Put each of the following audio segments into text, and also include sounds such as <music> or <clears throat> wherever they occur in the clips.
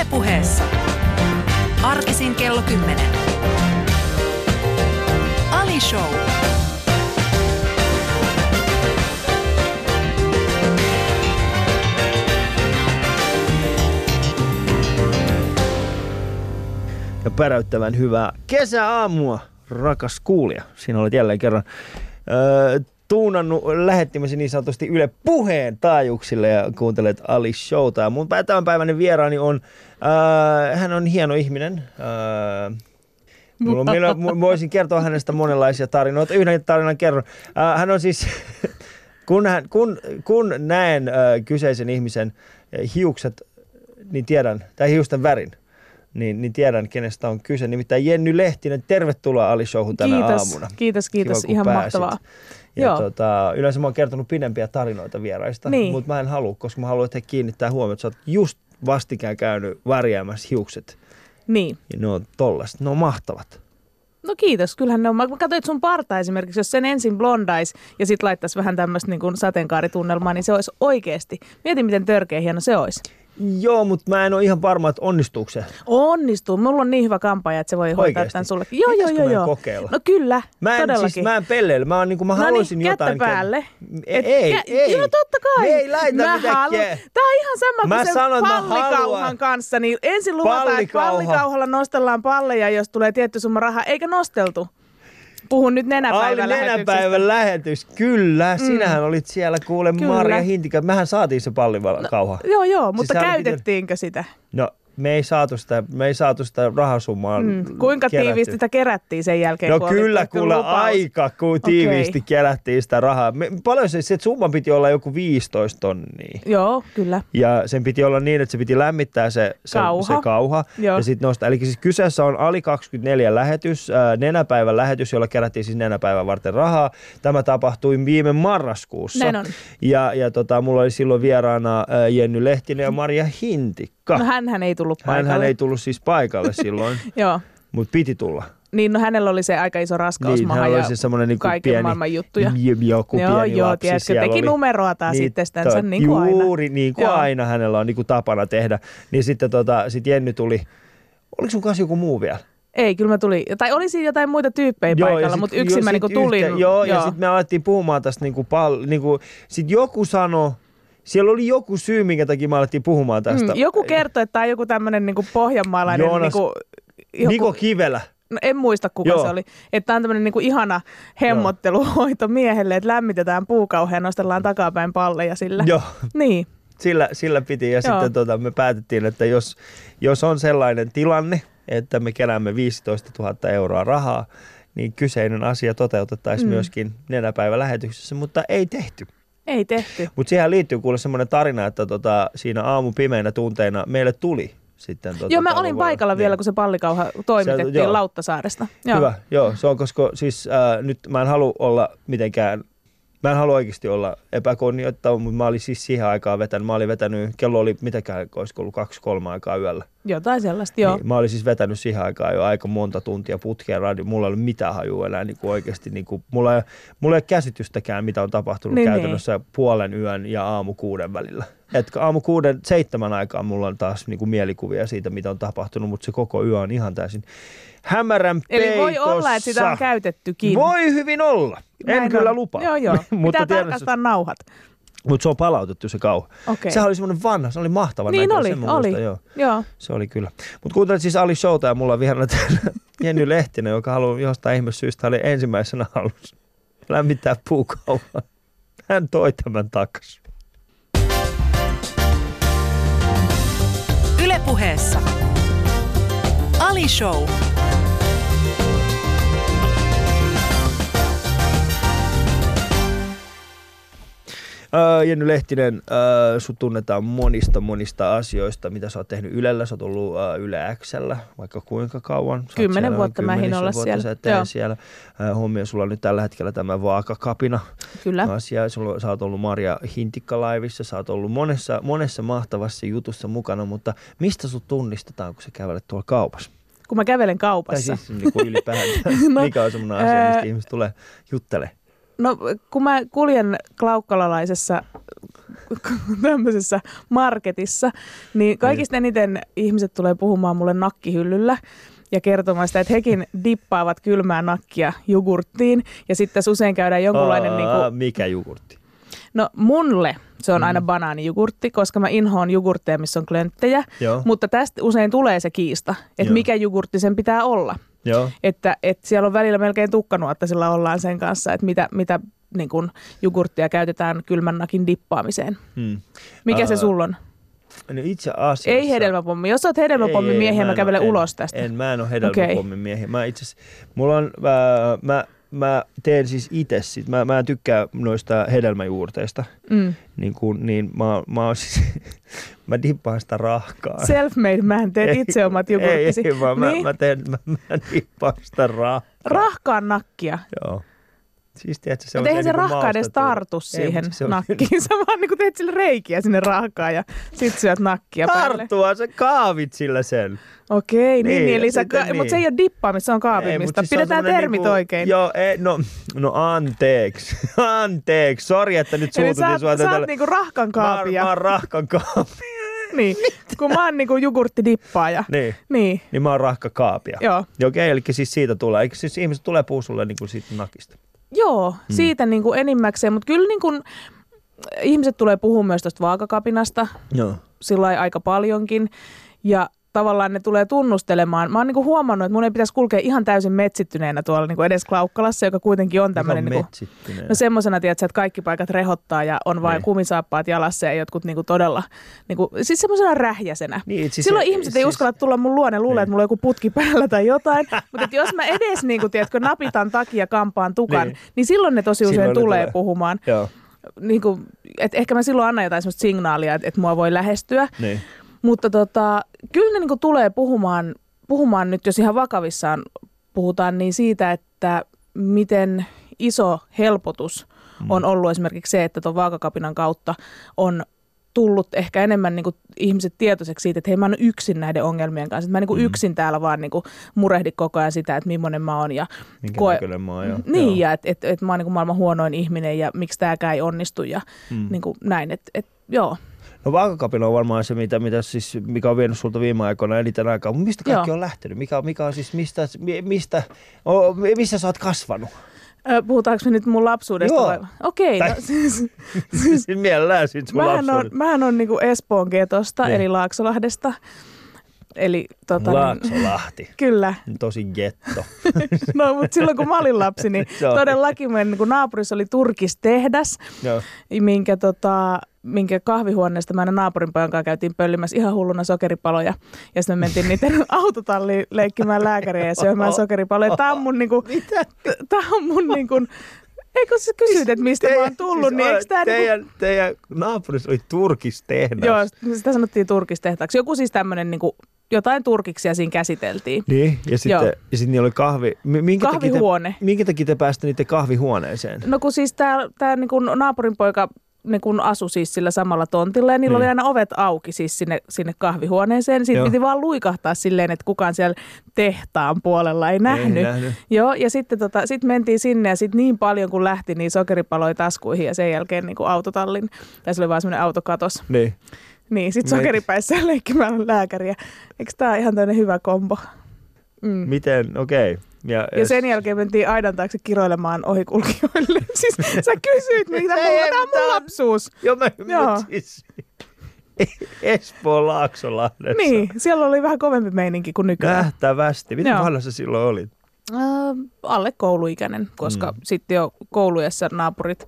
Ylepuheessa. Arkisin kello 10. Ali Show. ja päräyttävän hyvää kesäaamua, rakas kuulija. Siinä olet jälleen kerran öö, tuunannut lähettimäsi niin sanotusti Yle Puheen taajuuksille ja kuuntelet Ali Showta. Ja mun tämänpäiväinen vieraani on, öö, hän on hieno ihminen. Öö, Mulla, minä, voisin kertoa hänestä monenlaisia tarinoita. Yhden tarinan kerron. Äh, hän on siis, <laughs> kun, hän, kun, kun näen äh, kyseisen ihmisen äh, hiukset, niin tiedän, tai hiusten värin, niin, niin tiedän, kenestä on kyse. Nimittäin Jenny Lehtinen, tervetuloa Ali Showhun tänä Kiitos, aamuna. kiitos, kiitos. Kiva, Ihan pääsit. mahtavaa. Ja Joo. tota, yleensä mä oon kertonut pidempiä tarinoita vieraista, Niin. mutta mä en halua, koska mä haluan, että he kiinnittää huomioon, että sä oot just vastikään käynyt värjäämässä hiukset. Niin. Ja ne on tollaset, ne on mahtavat. No kiitos, kyllähän ne on. Mä katsoin, että sun parta esimerkiksi, jos sen ensin blondais ja sitten laittaisi vähän tämmöistä niin sateenkaaritunnelmaa, niin se olisi oikeasti. Mieti, miten törkeä hieno se olisi. Joo, mutta mä en ole ihan varma, että onnistuuko se. Onnistuu. Mulla on niin hyvä kampaja, että se voi hoitaa Oikeesti? tämän sullekin. Joo, joo, Pitäisikö joo, joo. kokeilla? No kyllä, Mä en, todellakin. siis, mä en pelleillä, mä, oon, niin kuin, mä No haluaisin niin, kättä jotain. päälle. Et, ei, kä- ei. Joo, totta kai. Me ei laita mä mitään halu- kie- Tää on ihan sama Mä kuin sen sanon, pallikauhan kanssa. Niin ensin luvataan, että Pallikauha. pallikauhalla nostellaan palleja, jos tulee tietty summa rahaa, eikä nosteltu. Puhun nyt nenäpäivän Ali nenäpäivän lähetys, kyllä. Mm. Sinähän olit siellä kuule Kyllä. Marja Hintikä. Mähän saatiin se pallikauha. Joo, joo, mutta piti- käytettiinkö sitä? No, me ei saatu sitä, me ei saatu sitä rahasummaa Mm. Kuinka kerättyä. tiiviisti sitä kerättiin sen jälkeen? No kyllä, kuule aika, kun tiiviisti kerättiin sitä rahaa. Me, paljon se, se summa piti olla joku 15 tonnia. Joo, kyllä. Ja sen piti olla niin, että se piti lämmittää se, se Kauha. se kauha Joo. ja sitten nostaa. Eli siis kyseessä on Ali 24 lähetys, ää, nenäpäivän lähetys, jolla kerättiin siis nenäpäivän varten rahaa. Tämä tapahtui viime marraskuussa. Näin on. Ja, ja tota, mulla oli silloin vieraana ää, Jenny Lehtinen ja Maria Hintikka. No hänhän ei tullut paikalle. Hänhän ei tullut siis paikalle silloin, <laughs> Joo. mutta piti tulla. Niin, no hänellä oli se aika iso raskausmaha hän ja se semmoinen niinku kaiken pieni, maailman juttuja. <laughs> Joku joo, pieni joo, lapsi tiedätkö, teki oli. numeroa taas Niin, itsestänsä, to- niin kuin aina. Juuri niin kuin Joo. aina hänellä on niin kuin tapana tehdä. Niin sitten tota, sit Jenny tuli, oliko sun kanssa joku muu vielä? Ei, kyllä mä tulin. Tai oli siinä jotain muita tyyppejä ja paikalla, mutta yksin joo, mä sit niinku tulin. Yhteen, joo, ja sitten me alettiin puhumaan tästä niinku pal, niinku, sit joku sanoi, siellä oli joku syy, minkä takia me alettiin puhumaan tästä. Mm, joku kertoi, että tämä on joku tämmöinen niinku pohjanmaalainen, Joonas- niinku, joku, Niko Kivelä. no en muista kuka Joo. se oli, että tämä on tämmöinen niinku ihana hemmotteluhoito miehelle, että lämmitetään puukauhea ja nostellaan takapäin palleja sillä. Joo, Niin, sillä, sillä piti. Ja Joo. sitten tota, me päätettiin, että jos, jos on sellainen tilanne, että me keräämme 15 000 euroa rahaa, niin kyseinen asia toteutettaisiin Mm. myöskin nenäpäivän lähetyksessä, mutta ei tehty. Ei tehty. Mutta siihen liittyy kuule semmoinen tarina, että tota, siinä aamu pimeinä tunteina meille tuli sitten. Tota, Joo, mä olin vuonna- paikalla vielä, kun se pallikauha toimitettiin joo. Lauttasaaresta. Joo. Hyvä, joo, se on koska siis äh, nyt mä en halua olla mitenkään, mä en halua oikeasti olla epäkunnioittava, mutta mä olin siis siihen aikaan vetänyt, mä olin vetänyt, kello oli mitäkään, olisiko ollut kaksi kolme aikaa yöllä. Jotain sellaista, joo. Niin, mä olin siis vetänyt siihen aikaan jo aika monta tuntia putkeen radio. Mulla ei ollut mitään hajua enää niin kuin oikeasti. Niin kuin, mulla, ei, mulla ei ole käsitystäkään, mitä on tapahtunut Niin, niin, käytännössä puolen yön ja aamu kuuden välillä. Et aamu kuuden, seitsemän aikaa mulla on taas niin kuin mielikuvia siitä, mitä on tapahtunut, mutta se koko yö on ihan täysin hämärän Eli voi peitossa. olla, että sitä on käytettykin. Voi hyvin olla. En Näin kyllä on. lupaa. Joo, joo. <laughs> Pitää tiedän, tarkastaa nauhat. Mutta se on palautettu se kauha. Okei. Sehän oli semmoinen vanha, se oli mahtava Niin näköinen, oli, sen mä oli. muistan, joo. Joo. Se oli kyllä. Mutta kuuntelit siis Ali Showta ja mulla on vieraana täällä <laughs> Jenny Lehtinen, joka haluaa jostain ihme syystä oli ensimmäisenä halusi lämmittää puukaupan. Hän toi tämän takas. Ylepuheessa. Ali Show. Öö, Jenny Lehtinen, öö, sut tunnetaan monista monista asioista, mitä sä oot tehnyt Ylellä. Sä oot ollut öö, Yle Xllä vaikka kuinka kauan. Sä Kymmenen vuotta mä ehdin kymmenisen olla siellä. Sä teet Joo. siellä. Öö, hommia sulla on nyt tällä hetkellä tämä vaakakapina Kyllä. asia. Sulla, sä oot ollut Maria Hintikka-laivissa, sä oot ollut monessa, monessa mahtavassa jutussa mukana, mutta mistä sut tunnistetaan, kun sä kävelet tuolla kaupassa? Kun mä kävelen Tai kaupassa. siis niin kuin ylipäätään, <laughs> No, mikä on semmoinen asia, mistä ihmiset tulee juttele. No kun mä kuljen klaukkalalaisessa tämmöisessä marketissa, niin kaikista eniten ihmiset tulee puhumaan mulle nakkihyllyllä ja kertomaan sitä, että hekin dippaavat kylmää nakkia jogurttiin ja sitten tässä usein käydään jonkunlainen... niin kuin, Mikä jogurtti? No mulle se on aina banaanijugurtti, koska mä inhoon jogurtteja, missä on klönttejä. Joo. Mutta tästä usein tulee se kiista, että Joo. mikä jogurtti sen pitää olla. Joo. Että, että siellä on välillä melkein tukkanuotta sillä ollaan sen kanssa, että mitä, mitä niin kun jogurttia käytetään kylmän nakin dippaamiseen. Hmm. Mikä se Ää, sulla on? No itse asiassa... Ei hedelmäpommi. Jos Ei, ei, miehiä, mä en kävelen en, ulos tästä. En, mä en ole hedelmäpommin miehiä. Mä itse mulla on, mä, mä, mä teen siis itse sit. Mä, mä en tykkää noista hedelmäjuurteista. Mm. Niin, kuin, niin mä, mä, oon siis, <laughs> mä dippaan sitä rahkaa. Self-made man, teet itse omat jogurttisi. Ei, ei vaan niin? mä, mä, teen, mä, mä dippaan sitä rahkaa. Rahkaan nakkia. Joo. Siis tiedätkö, se on eihän se niinku rahka edes tartu Ei, siihen mutta se on- nakkiin. Sä vaan niin teet sille reikiä sinne rahkaan ja sit syöt nakkia päälle. Tarttua, sä kaavit sillä sen. Okei, niin, Niin, niin, eli sä, sitten mutta niin. se ei ole dippaamista, se on Ei, kaapimista. mut siis on Pidetään semmonen termit niinku- oikein. Joo, ei, no, no anteeksi. <laughs> anteeksi. Sori, että nyt Eli suututin sä, sua oot- sä tätä. oot niinku rahkan Mä, kaapia. mä oon rahkan kaapi. <laughs> Niin, kun mä oon niinku jogurttidippaaja. niin. Niin, Niin mä oon rahka kaapia. joo. Okei, eli siis siitä tulee. Eikö siis ihmiset tulee puhua sulle niin kuin siitä nakista? Joo, Hmm. siitä niinku enimmäkseen, mutta kyllä niinku, ihmiset tulee puhumaan myös tuosta vaakakapinasta Joo. sillä aika paljonkin. Ja tavallaan ne tulee tunnustelemaan. Mä oon niinku huomannut, että mun ei pitäisi kulkea ihan täysin metsittyneenä tuolla niinku edes Klaukkalassa, joka kuitenkin on tämmöinen... Niinku. No semmoisena, tiedätkö, että kaikki paikat rehottaa ja on vain Niin. kumisaappaat jalassa ja jotkut niinku todella, niinku, siis semmoisena rähjäsenä. Niin, siis Silloin se- ihmiset ei siis- uskalla tulla mun luone, luulee, että mulla on joku putki päällä tai jotain. <laughs> Mutta jos mä edes, niinku, tiedätkö, napitan takia kampaan tukan, Niin. niin, silloin ne tosi usein Silloin tulee tulee. puhumaan. Joo, Niin kuin, et ehkä mä silloin annan jotain semmoista signaalia, että, että mua voi lähestyä. niin. Mutta tota, kyllä ne niinku tulee puhumaan, puhumaan nyt, jos ihan vakavissaan puhutaan, niin siitä, että miten iso helpotus Mm. on ollut esimerkiksi se, että tuon vaakakapinan kautta on tullut ehkä enemmän niin kuin ihmiset tietoiseksi siitä, että hei mä oon yksin näiden ongelmien kanssa. Että mä en niin Mm. yksin täällä vaan niin kuin murehdi koko ajan sitä, että millainen mä oon ja Minkä koe- mä oon. Joo. niin, Joo. ja että et, et mä oon niin kuin maailman huonoin ihminen ja miksi tääkään ei onnistu ja Mm. niin kuin näin. Et, et, joo. No vaakakapina on varmaan se, mitä, mitä siis, mikä on vienyt sulta viime aikoina eniten aikaa. Mutta mistä kaikki Joo. on lähtenyt? Mikä, mikä on siis, mistä, mi- mistä, o, missä sä oot kasvanut? Ö, Puhutaanko me nyt mun lapsuudesta Joo. vai? Okei, Tai- no <laughs> siis, Siis mielellään sit sun mähän on, lapsuuden. mähän on niinku Espoon getosta, Niin. eli Laaksolahdesta. Eli tota, niin, Laaksolahti. kyllä. Tosi getto. <laughs> No, mutta silloin kun mä olin lapsi, niin todellakin meidän niin naapurissa oli turkistehdas, Joo. minkä, tota, minkä kahvihuoneesta mä aina naapurin pojan kanssa käytiin pöllimässä ihan hulluna sokeripaloja. Ja sitten me mentiin niiden <laughs> autotalliin leikkimään lääkäriä ja syömään sokeripaloja. Tämä on mun, niinku, tää on mun niinku, eikö sä kysyt, että mistä mä oon tullut, siis niin eikö tää niinku, teidän, teidän naapurissa oli turkistehdas. Joo, sitä sanottiin turkistehtaaksi. Joku siis tämmöinen, niin kuin, jotain turkiksia siinä käsiteltiin. Niin, ja sitten, Joo. ja sitten niillä oli kahvi. Mi- Minkä Kahvihuone. Takia te, minkä takia te pääsitte niiden kahvihuoneeseen? No kun siis tämä tää niin kuin naapurin poika niin kun asui siis sillä samalla tontilla ja niillä Niin. oli aina ovet auki siis sinne, sinne kahvihuoneeseen. Sitten Joo. piti vaan luikahtaa silleen, että kukaan siellä tehtaan puolella ei nähnyt. nähnyt. Joo, ja sitten tota, sit mentiin sinne ja sitten niin paljon kun lähti, niin sokeripaloi taskuihin ja sen jälkeen niin kuin autotallin. Tai se oli vaan semmoinen autokatos. Niin. Niin, sitten sokeripäissä <laughs> leikkimään lääkäriä. Eikö tämä ihan tämmöinen hyvä kombo? Mm. Miten, okei. Ja, Ja sen jälkeen mentiin aidan taakse kiroilemaan ohikulkijoille. <laughs> siis sä kysyit, mitä Ei, mulla ei, tämä on mun lapsuus. Joo, mä Joo. Siis, Espoon Laaksolahdessa. Niin, siellä oli vähän kovempi meininki kuin nykyään. Nähtävästi. Miten Joo. vanha sä silloin olit? Äh, alle kouluikäinen, koska Mm. sitten jo koulujessa naapurit,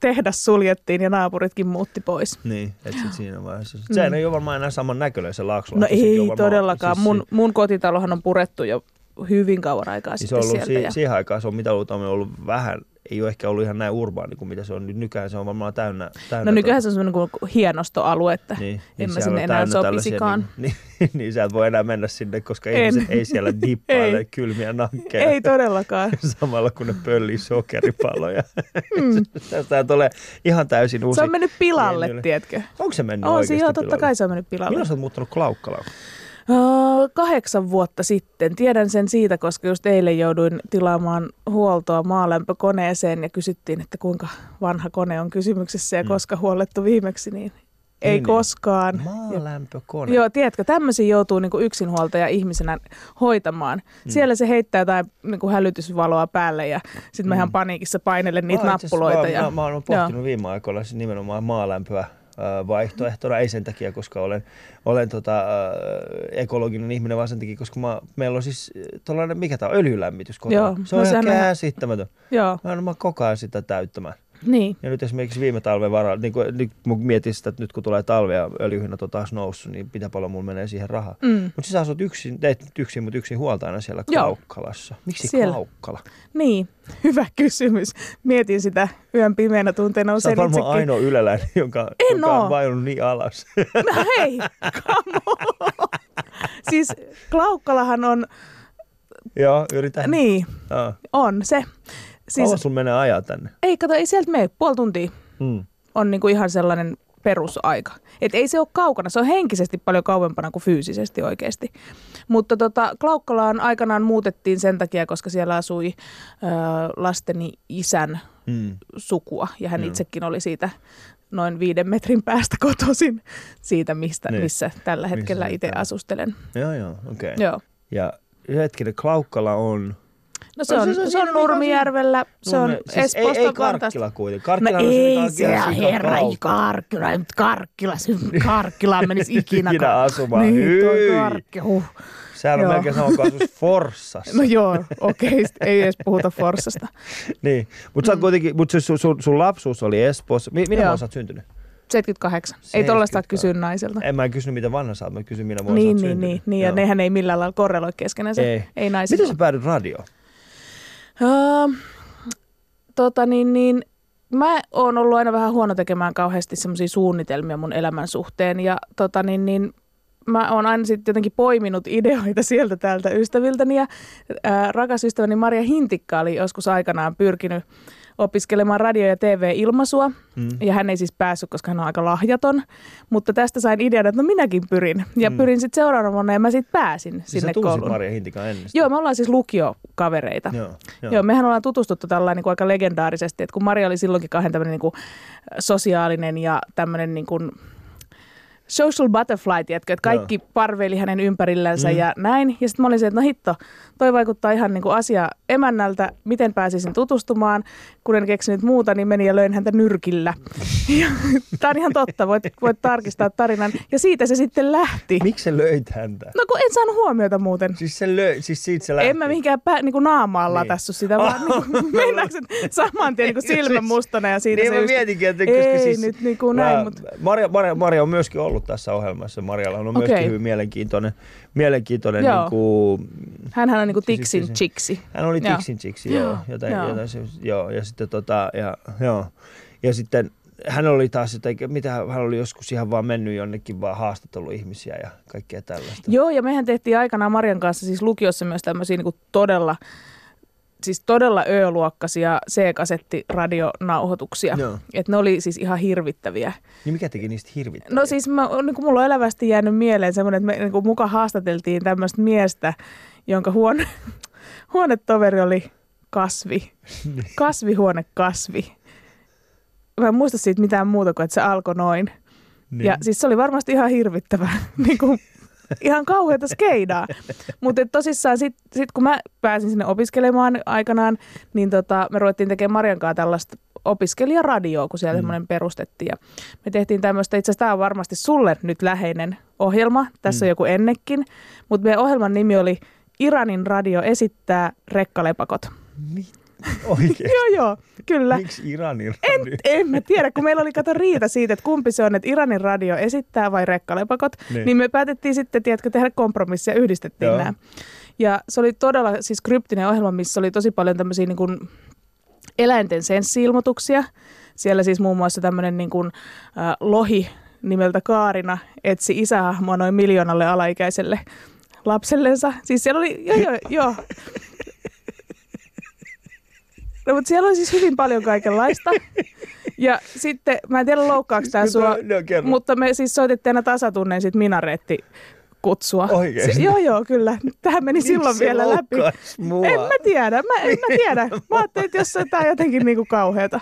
tehdas suljettiin ja naapuritkin muutti pois. Niin, et sit siinä vaiheessa. Mm. Sehän ei ole varmaan enää saman näköinen se Laaksolahti. No ei varmaan- todellakaan. siis- Mun, mun kotitalohan on purettu jo hyvin kauan aikaa Siis se on sitten ollut sieltä. si- ja... siihen aikaan se on mitä ollut, on ollut vähän, ei ole ehkä ollut ihan näin urbaani kuin mitä se on nyt. Nykyään se on varmaan täynnä. täynnä No nykyään se on semmoinen kuin hienostoalue, että niin, en mä siellä sinne enää sopisikaan. Niin, <laughs> niin, niin sä et voi enää mennä sinne, koska En. ihmiset ei siellä <laughs> dippaile Ei. kylmiä nakkeja. Ei todellakaan. <laughs> Samalla kun ne pöllii sokeripaloja. Tästä tulee ihan täysin uusi. Mm. Se on mennyt pilalle, Niin, tiedätkö? Onko se mennyt On se, joo, totta kai se on mennyt pilalle. Milloin sä oot muuttanut Klaukkalaan? Uh, kahdeksan vuotta sitten. Tiedän sen siitä, koska just eilen jouduin tilaamaan huoltoa maalämpökoneeseen ja kysyttiin, että kuinka vanha kone on kysymyksessä ja Mm. koska huollettu viimeksi, niin ei Niin, niin. koskaan. Ja- Maalämpökone. Joo, tiedätkö, tämmöisiä joutuu niinku yksinhuoltaja ihmisenä hoitamaan. Mm. Siellä se heittää jotain niinku hälytysvaloa päälle ja sitten mä Mm. ihan paniikissa painelen niitä Mä nappuloita. Mä, ja, mä, mä oon pohtinut viime aikoina siis nimenomaan maalämpöä vaihtoehtona, ei sen takia, koska olen, olen tota, ö, ekologinen ihminen, vaan sen takia, koska mä, meillä on siis tuollainen, mikä tämä on, öljylämmitys kotona. Joo, se on no ihan käsittämätön. Joo, Mä en mä koko ajan sitä täyttämään. Niin. Ja nyt esimerkiksi viime talven varalla, niin kun, nyt mä mietin sitä, että nyt kun tulee talve ja öljyhinnat on taas noussut, niin mitä paljon mulla menee siihen rahaa. Mm. Mutta sä asut yksin, teet nyt yksin, mutta yksin huoltajana siellä Joo. Klaukkalassa. Miksi Siellä. Klaukkala? Niin, <laughs> hyvä kysymys. Mietin sitä yön pimeänä tunteena Sä oot usein varmaan itsekin. ainoa yleläinen, joka, En joka on oo. vajunut niin alas. No hei, <laughs> come on. Siis Klaukkalahan on, Joo, yritän. niin, Joo. on se. Siis... Siis, sun menee ajaa tänne? ei kato, ei sieltä mene, puoli tuntia Mm. on niinku ihan sellainen perusaika. Et ei se ole kaukana, se on henkisesti paljon kauempana kuin fyysisesti oikeasti. Mutta tota, Klaukkalaan aikanaan muutettiin sen takia, koska siellä asui ö, lasteni isän Mm. sukua ja hän Joo. itsekin oli siitä noin viiden metrin päästä kotoisin siitä, mistä, Niin. missä tällä hetkellä itse asustelen. Joo, joo, okei. Okay. Joo. Ja hetkinen, Klaukkala on... No se No on, se- se, se on mikä on Nurmijärvellä, se on Nurme- siis ei, Espoosta ei Vantaasta. Karkkila kuitenkin. No Karkkila on ei se sika herra, ei. Karkkila, ei Karkkila, se Karkkilaan menisi <laughs> ikinä. Ikinä asumaan. Niin, toi Hyi. Karkki, huh. Sehän on Joo. melkein sama kuin asus <laughs> Forssassa. No joo, okei, sit ei edes puhuta Forssasta. <laughs> Niin, mutta mm. kuitenkin, mut sun, sun, sun lapsuus oli Espoossa. Mi- minä Joo. oot syntynyt? 78. Ei tollaista saa 78. kysyä naiselta. En mä kysynyt, mitä vanha sä oot, mä kysyn, minä vuonna Niin, sä oot niin, syntynyt. niin, niin, ja Joo. nehän ei millään lailla korreloi keskenään, Ei. ei, ei naisilta. Miten sä päädyt radioon? Uh, tota niin, niin, mä oon ollut aina vähän huono tekemään kauheasti semmoisia suunnitelmia mun elämän suhteen ja tota niin, niin mä oon aina sitten jotenkin poiminut ideoita <laughs> sieltä täältä ystäviltäni ja ää, rakas ystäväni Maria Hintikka oli joskus aikanaan pyrkinyt opiskelemaan radio- ja TV-ilmaisua. Mm. Ja hän ei siis päässyt, koska hän on aika lahjaton. Mutta tästä sain idean, että no minäkin pyrin. Ja Mm. pyrin sitten seuraavana vuonna ja mä sitten pääsin Siis sinne sä kouluun. Maria Hintikan ennen? Joo, me ollaan siis lukiokavereita. Joo, joo. Joo, mehän ollaan tutustuttu tällä niin kuin aika legendaarisesti, että kun Maria oli silloinkin kahden tämmöinen niin kuin sosiaalinen ja tämmöinen niin kuin social butterfly, tiedätkö, että kaikki Joo. parveili hänen ympärillänsä Mm. ja näin. Ja sitten mä olin se, että no hitto, toi vaikuttaa ihan niin kuin asia emännältä, miten pääsisin tutustumaan. Kun en keksinyt muuta, niin menin ja löin häntä nyrkillä. <laughs> Tämä on ihan totta, voit, voit tarkistaa tarinan. Ja siitä se sitten lähti. Miksi sä löit häntä? No kun en saanut huomiota muuten. Siis se löi, siis siitä se lähti. En mä mihinkään pää, niin kuin naamaan Niin. latassu sitä, vaan <laughs> niin mennäänkö saman tien <laughs> niin kuin silmän mustana ja siitä niin se mä just, mietinkin, että ei siis, nyt niin kuin näin, mä- mutta Maria, Maria, Maria, on myöskin ollut tässä ohjelmassa. Marialla on myöskin Okei. hyvin mielenkiintoinen, mielenkiintoinen Joo. niin kuin, hänhän on niin kuin Siis- Tixin siis- chiksi. hän oli Joo. Tixin chiksi, joo. Joo, Jotain, joo. jotain, joo. Ja sitten tota, ja, joo. Ja sitten hän oli taas, eikä- mitä hän oli joskus ihan vaan mennyt jonnekin vaan haastatellut ihmisiä ja kaikkea tällaista. Joo, ja mehän tehtiin aikanaan Marian kanssa siis lukiossa myös tämmöisiä niin todella, siis todella Ö-luokkaisia C-kasettiradionauhoituksia. Joo. Et ne oli siis ihan hirvittäviä. Niin mikä teki niistä hirvittäviä? No siis mä, niin kuin mulla on elävästi jäänyt mieleen semmoinen, että me niin kuin muka haastateltiin tämmöistä miestä, jonka huone, <laughs> huonetoveri oli kasvi. <laughs> Kasvihuone kasvi. Mä en muista siitä mitään muuta kuin, että se alkoi noin. niin. Ja siis se oli varmasti ihan hirvittävää, <laughs> niin kuin, ihan kauheata skeidaa. Mutta tosissaan sitten sit kun mä pääsin sinne opiskelemaan aikanaan, niin tota, me ruvettiin tekemään Marian kanssa tällaista opiskelijaradioa, kun siellä Mm. mm. semmoinen perustettiin. Ja me tehtiin tämmöistä, itse asiassa tämä on varmasti sulle nyt läheinen ohjelma, tässä Mm. on joku ennekin, mutta meidän ohjelman nimi oli Iranin radio esittää rekkalepakot. Mi- Oikein. <laughs> Joo, joo, kyllä. Miksi Iranin radio? En mä tiedä, kun meillä oli kato riita siitä, että kumpi se on, että Iranin radio esittää vai rekkalepakot. Niin. Niin, niin me päätettiin sitten, tiedätkö, tehdä kompromissia ja yhdistettiin Joo. nämä. Ja se oli todella siis kryptinen ohjelma, missä oli tosi paljon tämmöisiä niin kuin eläinten senssiilmoituksia. Siellä siis muun muassa tämmöinen niin kuin, äh, lohi nimeltä Kaarina etsi isähahmoa noin miljoonalle alaikäiselle lapsellensa. Siis siellä oli, joo, joo, joo. <laughs> No, mutta siellä oli siis hyvin paljon kaikenlaista. Ja sitten, mä en tiedä loukkaako tämä sua, No, kerro. mutta me siis soitettiin aina tasatunneen sit minareetti kutsua. Oikeesti? Se, joo, joo, kyllä. Tähän meni silloin Miksi se vielä läpi. Mua? En mä tiedä, mä, en mä tiedä. <laughs> Mä ajattelin, että jos se tää jotenkin niinku kauheata.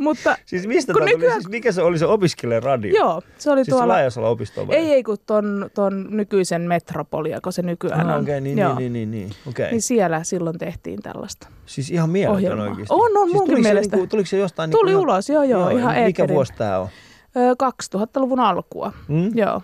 Mutta Siis mistä Kun tämä nykyään- Siis mikä se oli se opiskelijan radio? joo, se oli Siis tuolla... Laajasala opistolla? Ei, ei, kun ton, ton nykyisen metropolia, kun se nykyään Ah, on. okei, niin, Joo. niin, niin, niin, niin. Okei. Niin siellä silloin tehtiin tällaista. Siis ihan mieletön oikeasti. On, on, siis munkin mielestä. Niinku, tuliko se jostain... Tuli niinku ulos, joo, joo, ihan Mikä vuosi tämä on? Ö, 2000-luvun alkua. Hmm? Joo.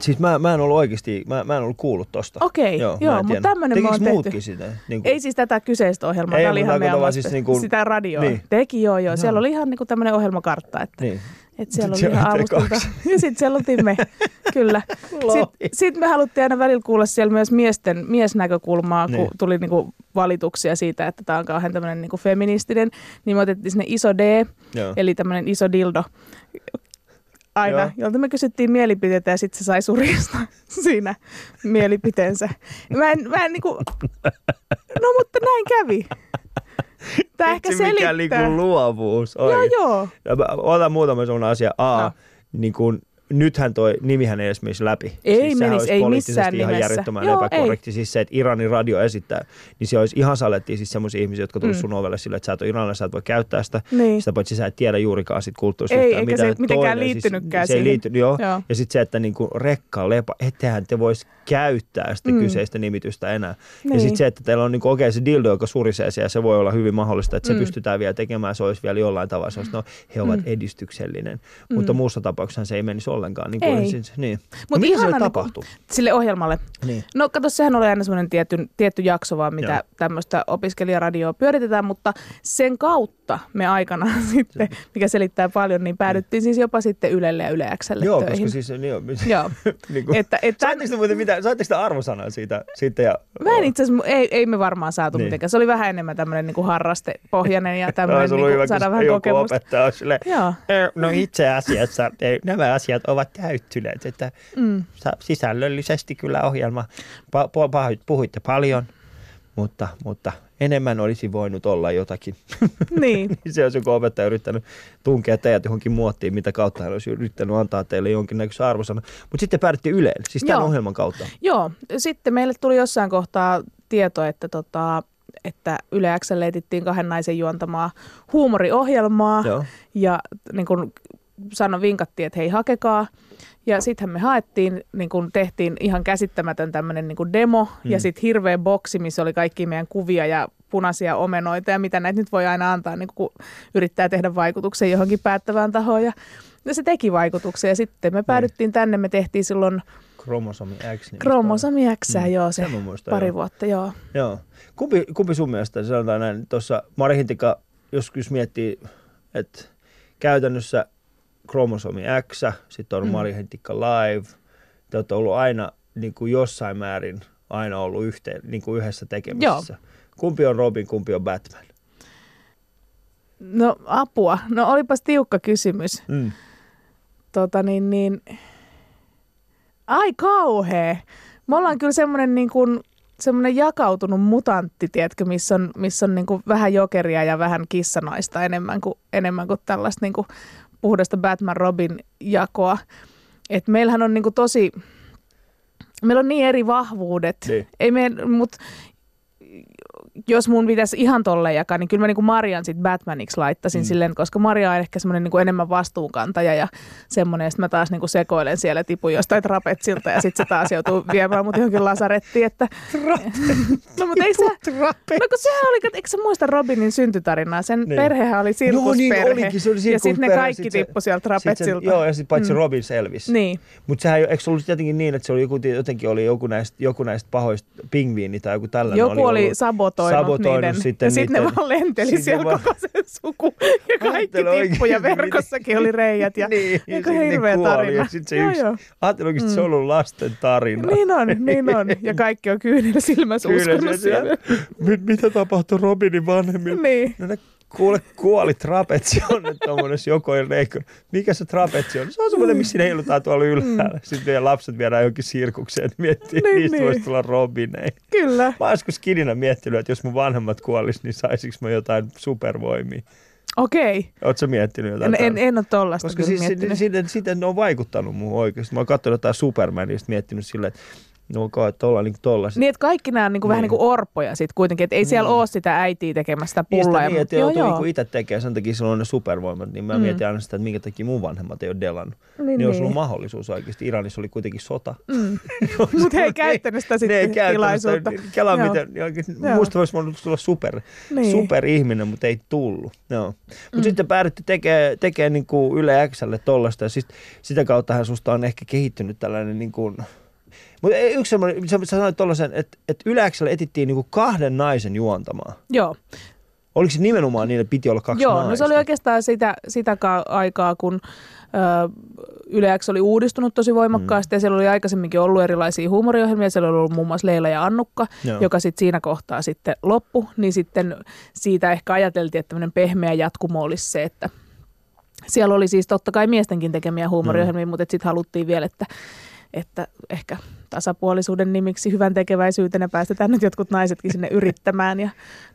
Siis mä, mä en ollut oikeasti, mä, mä en ollut kuullut tosta. Okei, Joo, joo, mä mutta tämmönen me Tekiks on tehty. muutkin sitä? Niin kuin, Ei siis tätä kyseistä ohjelmaa, Ei, tämä oli ihan meidän siis niinku- sitä radioa. Niin. Teki, joo, joo. Siellä oli ihan niinku tämmöinen ohjelmakartta, että Niin. Et siellä oli ihan iltaan. <laughs> Ja sitten siellä oltiin me, <laughs> kyllä. Sitten sit me haluttiin aina välillä kuulla siellä myös miesten, miesnäkökulmaa, kun Niin. tuli niinku valituksia siitä, että tämä on kauhean tämmöinen niinku feministinen. Niin me otettiin sinne iso D, Joo. eli tämmöinen iso dildo aina, Joo. jolta me kysyttiin mielipiteitä ja sitten se sai surista <laughs> siinä mielipiteensä. Mä en, mä en niinku, <laughs> no mutta näin kävi. Tämä ehkä mikä selittää. niinku luovuus. Joo, oikein. joo. Ja mä otan muutama sellainen asia. A, No. niin kun, nythän toi nimihän ei edes menisi läpi. Ei siis menisi, olisi ei poliittisesti missään ihan nimessä. järjettömän Joo, epäkorrekti. Siis se, että Iranin radio esittää, niin se olisi ihan salettiin siis semmoisia ihmisiä, jotka tulisi Mm. sun ovelle sille, että sä et ole iranilainen, sä et voi käyttää sitä. Niin. Sitä paitsi sä et tiedä juurikaan siitä kulttuurista. Ei, eikä se mitään. mitenkään Toinen, liittynytkään siis, se ei siihen. liittynyt, joo. Joo. Ja sitten se, että niinku rekka, lepa, ettehän te vois käyttää sitä Mm. kyseistä nimitystä enää. Ja Niin. sitten se, että teillä on niinku okei se dildo, joka surisee siellä, se voi olla hyvin mahdollista, että se Mm. pystytään vielä tekemään, se olisi vielä jollain tavalla, se olisi, no he ovat Mm. edistyksellinen. Mutta muussa tapauksessa se ei menisi ollenkaan. Niin Ei. kuin, siis, niin. Mut no, mitä siellä niinku- tapahtuu? Sille ohjelmalle. Niin. No kato, sehän oli aina semmoinen tietty, tietty jakso vaan, mitä Joo. tämmöistä opiskelijaradioa pyöritetään, mutta sen kautta me aikanaan <laughs> sitten, mikä selittää paljon, niin päädyttiin siis jopa sitten Ylelle ja Yle Xlle Joo, töihin. koska siis... Niin, joo, <laughs> <laughs> Joo. niin kuin, Että, että, Saitteko te muuten mitä, saitteko te arvosanaa siitä? siitä ja, Mä en itse asiassa, ei, ei me varmaan saatu Niin. mitenkään. Se oli vähän enemmän tämmöinen niin harrastepohjainen ja tämmöinen, niin kuin, saada vähän kokemusta. opettaja olisi silleen, Joo. "Eh, No itse asiassa nämä asiat ovat täyttyneet, että Mm. sisällöllisesti kyllä ohjelma, pa- puhuitte paljon, mutta, mutta enemmän olisi voinut olla jotakin. <laughs> <laughs> Niin, se olisi joku opettaja yrittänyt tunkea teidät johonkin muottiin, mitä kautta hän olisi yrittänyt antaa teille jonkinnäköisen arvosanan. Mutta sitten päädytte Yleen, siis tämän Joo. ohjelman kautta. joo. Sitten meille tuli jossain kohtaa tieto, että, tota, että Yle Xlle etittiin kahden naisen juontamaa huumoriohjelmaa. Joo. Ja niin kuin sano vinkattiin, että hei hakekaa. Ja sittenhän me haettiin, niin kun tehtiin ihan käsittämätön tämmöinen niin demo mm. ja sitten hirveä boksi, missä oli kaikki meidän kuvia ja punaisia omenoita ja mitä näitä nyt voi aina antaa, niin kun yrittää tehdä vaikutuksen johonkin päättävään tahoon. Ja, ja se teki vaikutuksia ja sitten me päädyttiin tänne, me tehtiin silloin Kromosomi X. niin Kromosomi X, Mm. joo, se muistan, pari joo. vuotta, joo. Joo. Kumpi, kumpi sun mielestä, sanotaan näin, tuossa Mari Hintikka, jos, jos miettii, että käytännössä kromosomi X, sitten on Mm. Mari Hintikka Live, te olette ollut aina niin kuin jossain määrin aina ollut yhteen, niin kuin yhdessä tekemisissä. Kumpi on Robin, kumpi on Batman? No apua, no olipas tiukka kysymys. Mm. tota niin, niin, ai kauhea. Me ollaan kyllä semmoinen niin kuin, semmoinen jakautunut mutantti, tiedätkö, missä on, missä on niin kuin vähän jokeria ja vähän kissanaista enemmän kuin, enemmän kuin tällaista niin kuin puhdasta Batman-Robin-jakoa. Et meillähän on niin kuin tosi, meillä on niin eri vahvuudet. Niin. Ei me, mut, jos mun pitäisi ihan tolleen jakaa, niin kyllä mä niin kuin Marian sit Batmaniksi laittaisin Mm. silleen, koska Maria on ehkä semmoinen niin enemmän vastuunkantaja ja semmoinen, ja sitten mä taas niin kuin sekoilen siellä, tipun jostain trapetsilta ja sitten se taas joutuu viemään mut johonkin lasarettiin, että... <laughs> no mutta ei se... No kun sehän oli, eikö sä muista Robinin syntytarinaa? Sen Niin. niin. perhehän oli Joo, niin sirkusperhe. olikin, se oli ja sitten ne kaikki sit se- tippu sieltä sen- trapetsilta. Joo, ja sitten paitsi mm. Robin selvisi. Niin, Mutta sehän ei- eikö se ollut jotenkin niin, että se oli joku, jotenkin oli joku näistä, joku näistä pahoista pingviini tai joku tällainen. joku oli, ollut sabotoinut, sabotoinut niiden. sitten ja sitten ne vaan lenteli siellä vaan- koko sen suku. Ja kaikki Ajattele oikein, tippu ja miten- verkossakin oli reijät. Ja, niin, ja hirveä kuoli, tarina? Ja sit se Joo, yksi, joo. ajattelin että se on ollut lasten tarina. Niin on, niin on. <laughs> Ja kaikki on kyynillä silmässä uskonut siellä. <laughs> Mit, mitä tapahtui Robinin vanhemmille? Niin. No ne kuule kuoli trapetsi on nyt tommonen joko leikko. Mikä se trapetsi on? Se on semmoinen, missä heilutaan tuolla ylhäällä. Sitten meidän lapset viedään johonkin sirkukseen. Miettii, Niin, niistä niin. voisi tulla Robineja. Kyllä. Mä oon joskus kidinä miettinyt, että jos mun vanhemmat kuolis, niin saisinko mä jotain supervoimia. Okei. Oletko miettinyt jotain? En, en, en ole tollaista Koska siis miettinyt. siitä, siitä ne on vaikuttanut muuhun oikeasti. Mä oon katsonut jotain Supermanista miettinyt silleen, että no kai, että ollaan niinku tollaset. Niin, että kaikki nämä on niinku vähän Niin. niin kuin orpoja sitten kuitenkin, että ei siellä Niin. ole sitä äitiä tekemästä Niistä pullaa. niin, että joutuu niinku itse tekemään, sen takia sillä on ne supervoimat, niin mä Mm. mietin aina sitä, että minkä takia mun vanhemmat ei ole delannut. Niin, Niin, niin. olisi niin. ollut mahdollisuus oikeasti. Iranissa oli kuitenkin sota. Mm. <laughs> Mutta he ei käyttänyt sitä ne ei sitten tilaisuutta. Kela Joo. miten, niin musta olisi voinut tulla super, Niin. superihminen, mutta ei tullut. Joo. Mutta Mm. sitten päädytty tekemään tekee niin kuin Yle Xlle tollasta ja sit, sitä kauttahan susta on ehkä kehittynyt tällainen niin kuin, mutta yksi semmoinen, sä, sanoit tollasen, että, että Xlle etittiin niin kuin kahden naisen juontamaan. Joo, Oliko se nimenomaan niille piti olla kaksi Joo naista? no se oli oikeastaan sitä, sitä ka- aikaa, kun Yle X oli uudistunut tosi voimakkaasti mm. ja siellä oli aikaisemminkin ollut erilaisia huumoriohjelmia. Siellä oli ollut muun muassa Leila ja Annukka, Joo. joka sitten siinä kohtaa sitten loppu. Niin sitten siitä ehkä ajateltiin, että tämmöinen pehmeä jatkumo olisi se, että siellä oli siis totta kai miestenkin tekemiä huumoriohjelmia, mm. mutta sitten haluttiin vielä, että, että ehkä tasapuolisuuden nimiksi hyvän tekeväisyytenä päästetään nyt jotkut naisetkin sinne yrittämään ja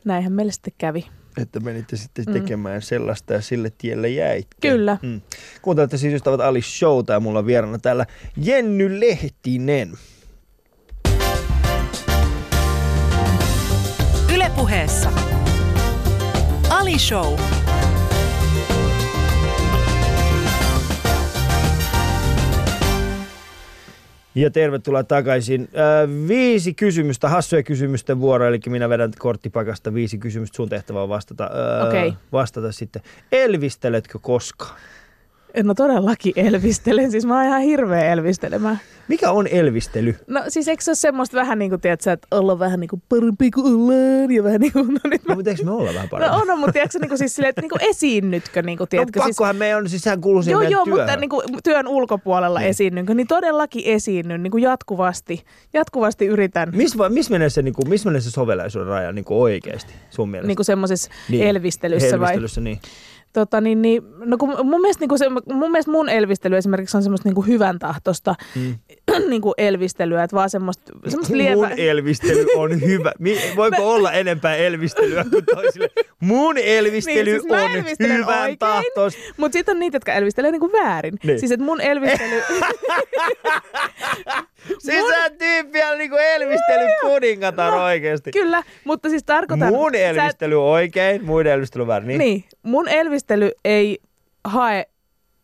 näinhän meille sitten kävi. Että menitte sitten Mm. tekemään sellaista ja sille tielle jäitte. Kyllä. Mm. Kuuntelette siis ystävät Ali Showta ja mulla on vieraana täällä Jenny Lehtinen. Ylepuheessa Ali Show. Ja tervetuloa takaisin. Äh, viisi kysymystä, hassuja kysymysten vuoro, eli minä vedän korttipakasta viisi kysymystä. Sun tehtävä on vastata, äh, Okei. vastata sitten. Elvisteletkö koskaan? No todellakin elvistelen, siis mä oon ihan hirveä elvistelemään. Mikä on elvistely? No siis eikö se ole semmoista vähän niin kuin, tiedätkö, että olla vähän niin kuin parempi kuin ollaan ja vähän niin kuin, no nyt mä... No, mutta eikö me olla vähän No paremmin? on, on mutta tiedätkö niin kuin siis silleen, että niin kuin esiinnytkö, niin kuin, no, tiedätkö, siis, pakkohan me on, siis sehän kuuluu siihen Joo, joo, työhön. mutta niin kuin työn ulkopuolella Niin. esiinnynkö, niin todellakin esiinnyn niin kuin jatkuvasti. Jatkuvasti yritän Missä miss menee se, niin kuin, miss menee se sovellaisuuden raja niin kuin oikeasti sun mielestä? niin kuin semmoisessa Niin. elvistelyssä vai? Elvistelyssä, niin. Tota, niin, niin, no kun mun, mielestä, niin kuin se, mun mielestä mun elvistely esimerkiksi on semmoista niin kuin hyvän tahtosta Mm. <clears throat> niin kuin elvistelyä, että vaan semmoista, semmoista lievä... Mun elvistely on hyvä. Mi- voiko olla enempää elvistelyä kuin toisille? Mun elvistely Niin, siis mä on hyvän oikein. tahtos. Mutta sitten on niitä, jotka elvistelee niinku väärin. Niin. Siis että mun elvistely... <laughs> Siis sä tyyppi on niinku elvistely kuningatar oikeesti. Kyllä, mutta siis tarkoitan... Mun sä- elvistely on oikein, muiden elvistely väärin. Niin. Niin, mun elvistely ei hae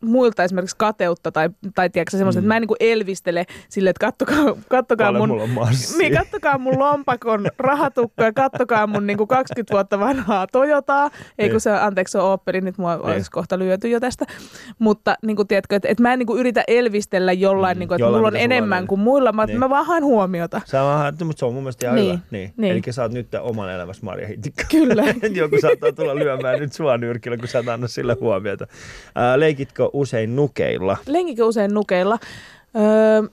muilta esimerkiksi kateutta tai, tai tiedätkö, semmoista, mm. että mä en niin elvistele silleen, että kattokaa, kattokaa Paljon mun... on. Niin, kattokaa mun lompakon rahatukko ja kattokaa mun niin kuin 20 vuotta vanhaa Toyotaa. Ei kun Niin. se, anteeksi, se on Opeli, nyt mua olisi kohta lyöty jo tästä. Mutta niin kuin, tiedätkö, että, että mä en niin kuin yritä elvistellä jollain, Mm, niin kuin, että jollain, mulla on on, enemmän niin. kuin muilla. Mä, Niin. mä vaan haen huomiota. Sä vaan, mutta se on mun mielestä ihan Niin, hyvä. Niin. niin. Eli sä oot nyt oman elämässä Marja Hittikka. Kyllä. <laughs> Joku saattaa tulla lyömään nyt sua nyrkillä, kun sä et anna sille huomiota. Ää, leikitkö usein nukeilla? Lenkikö usein nukeilla? Öö,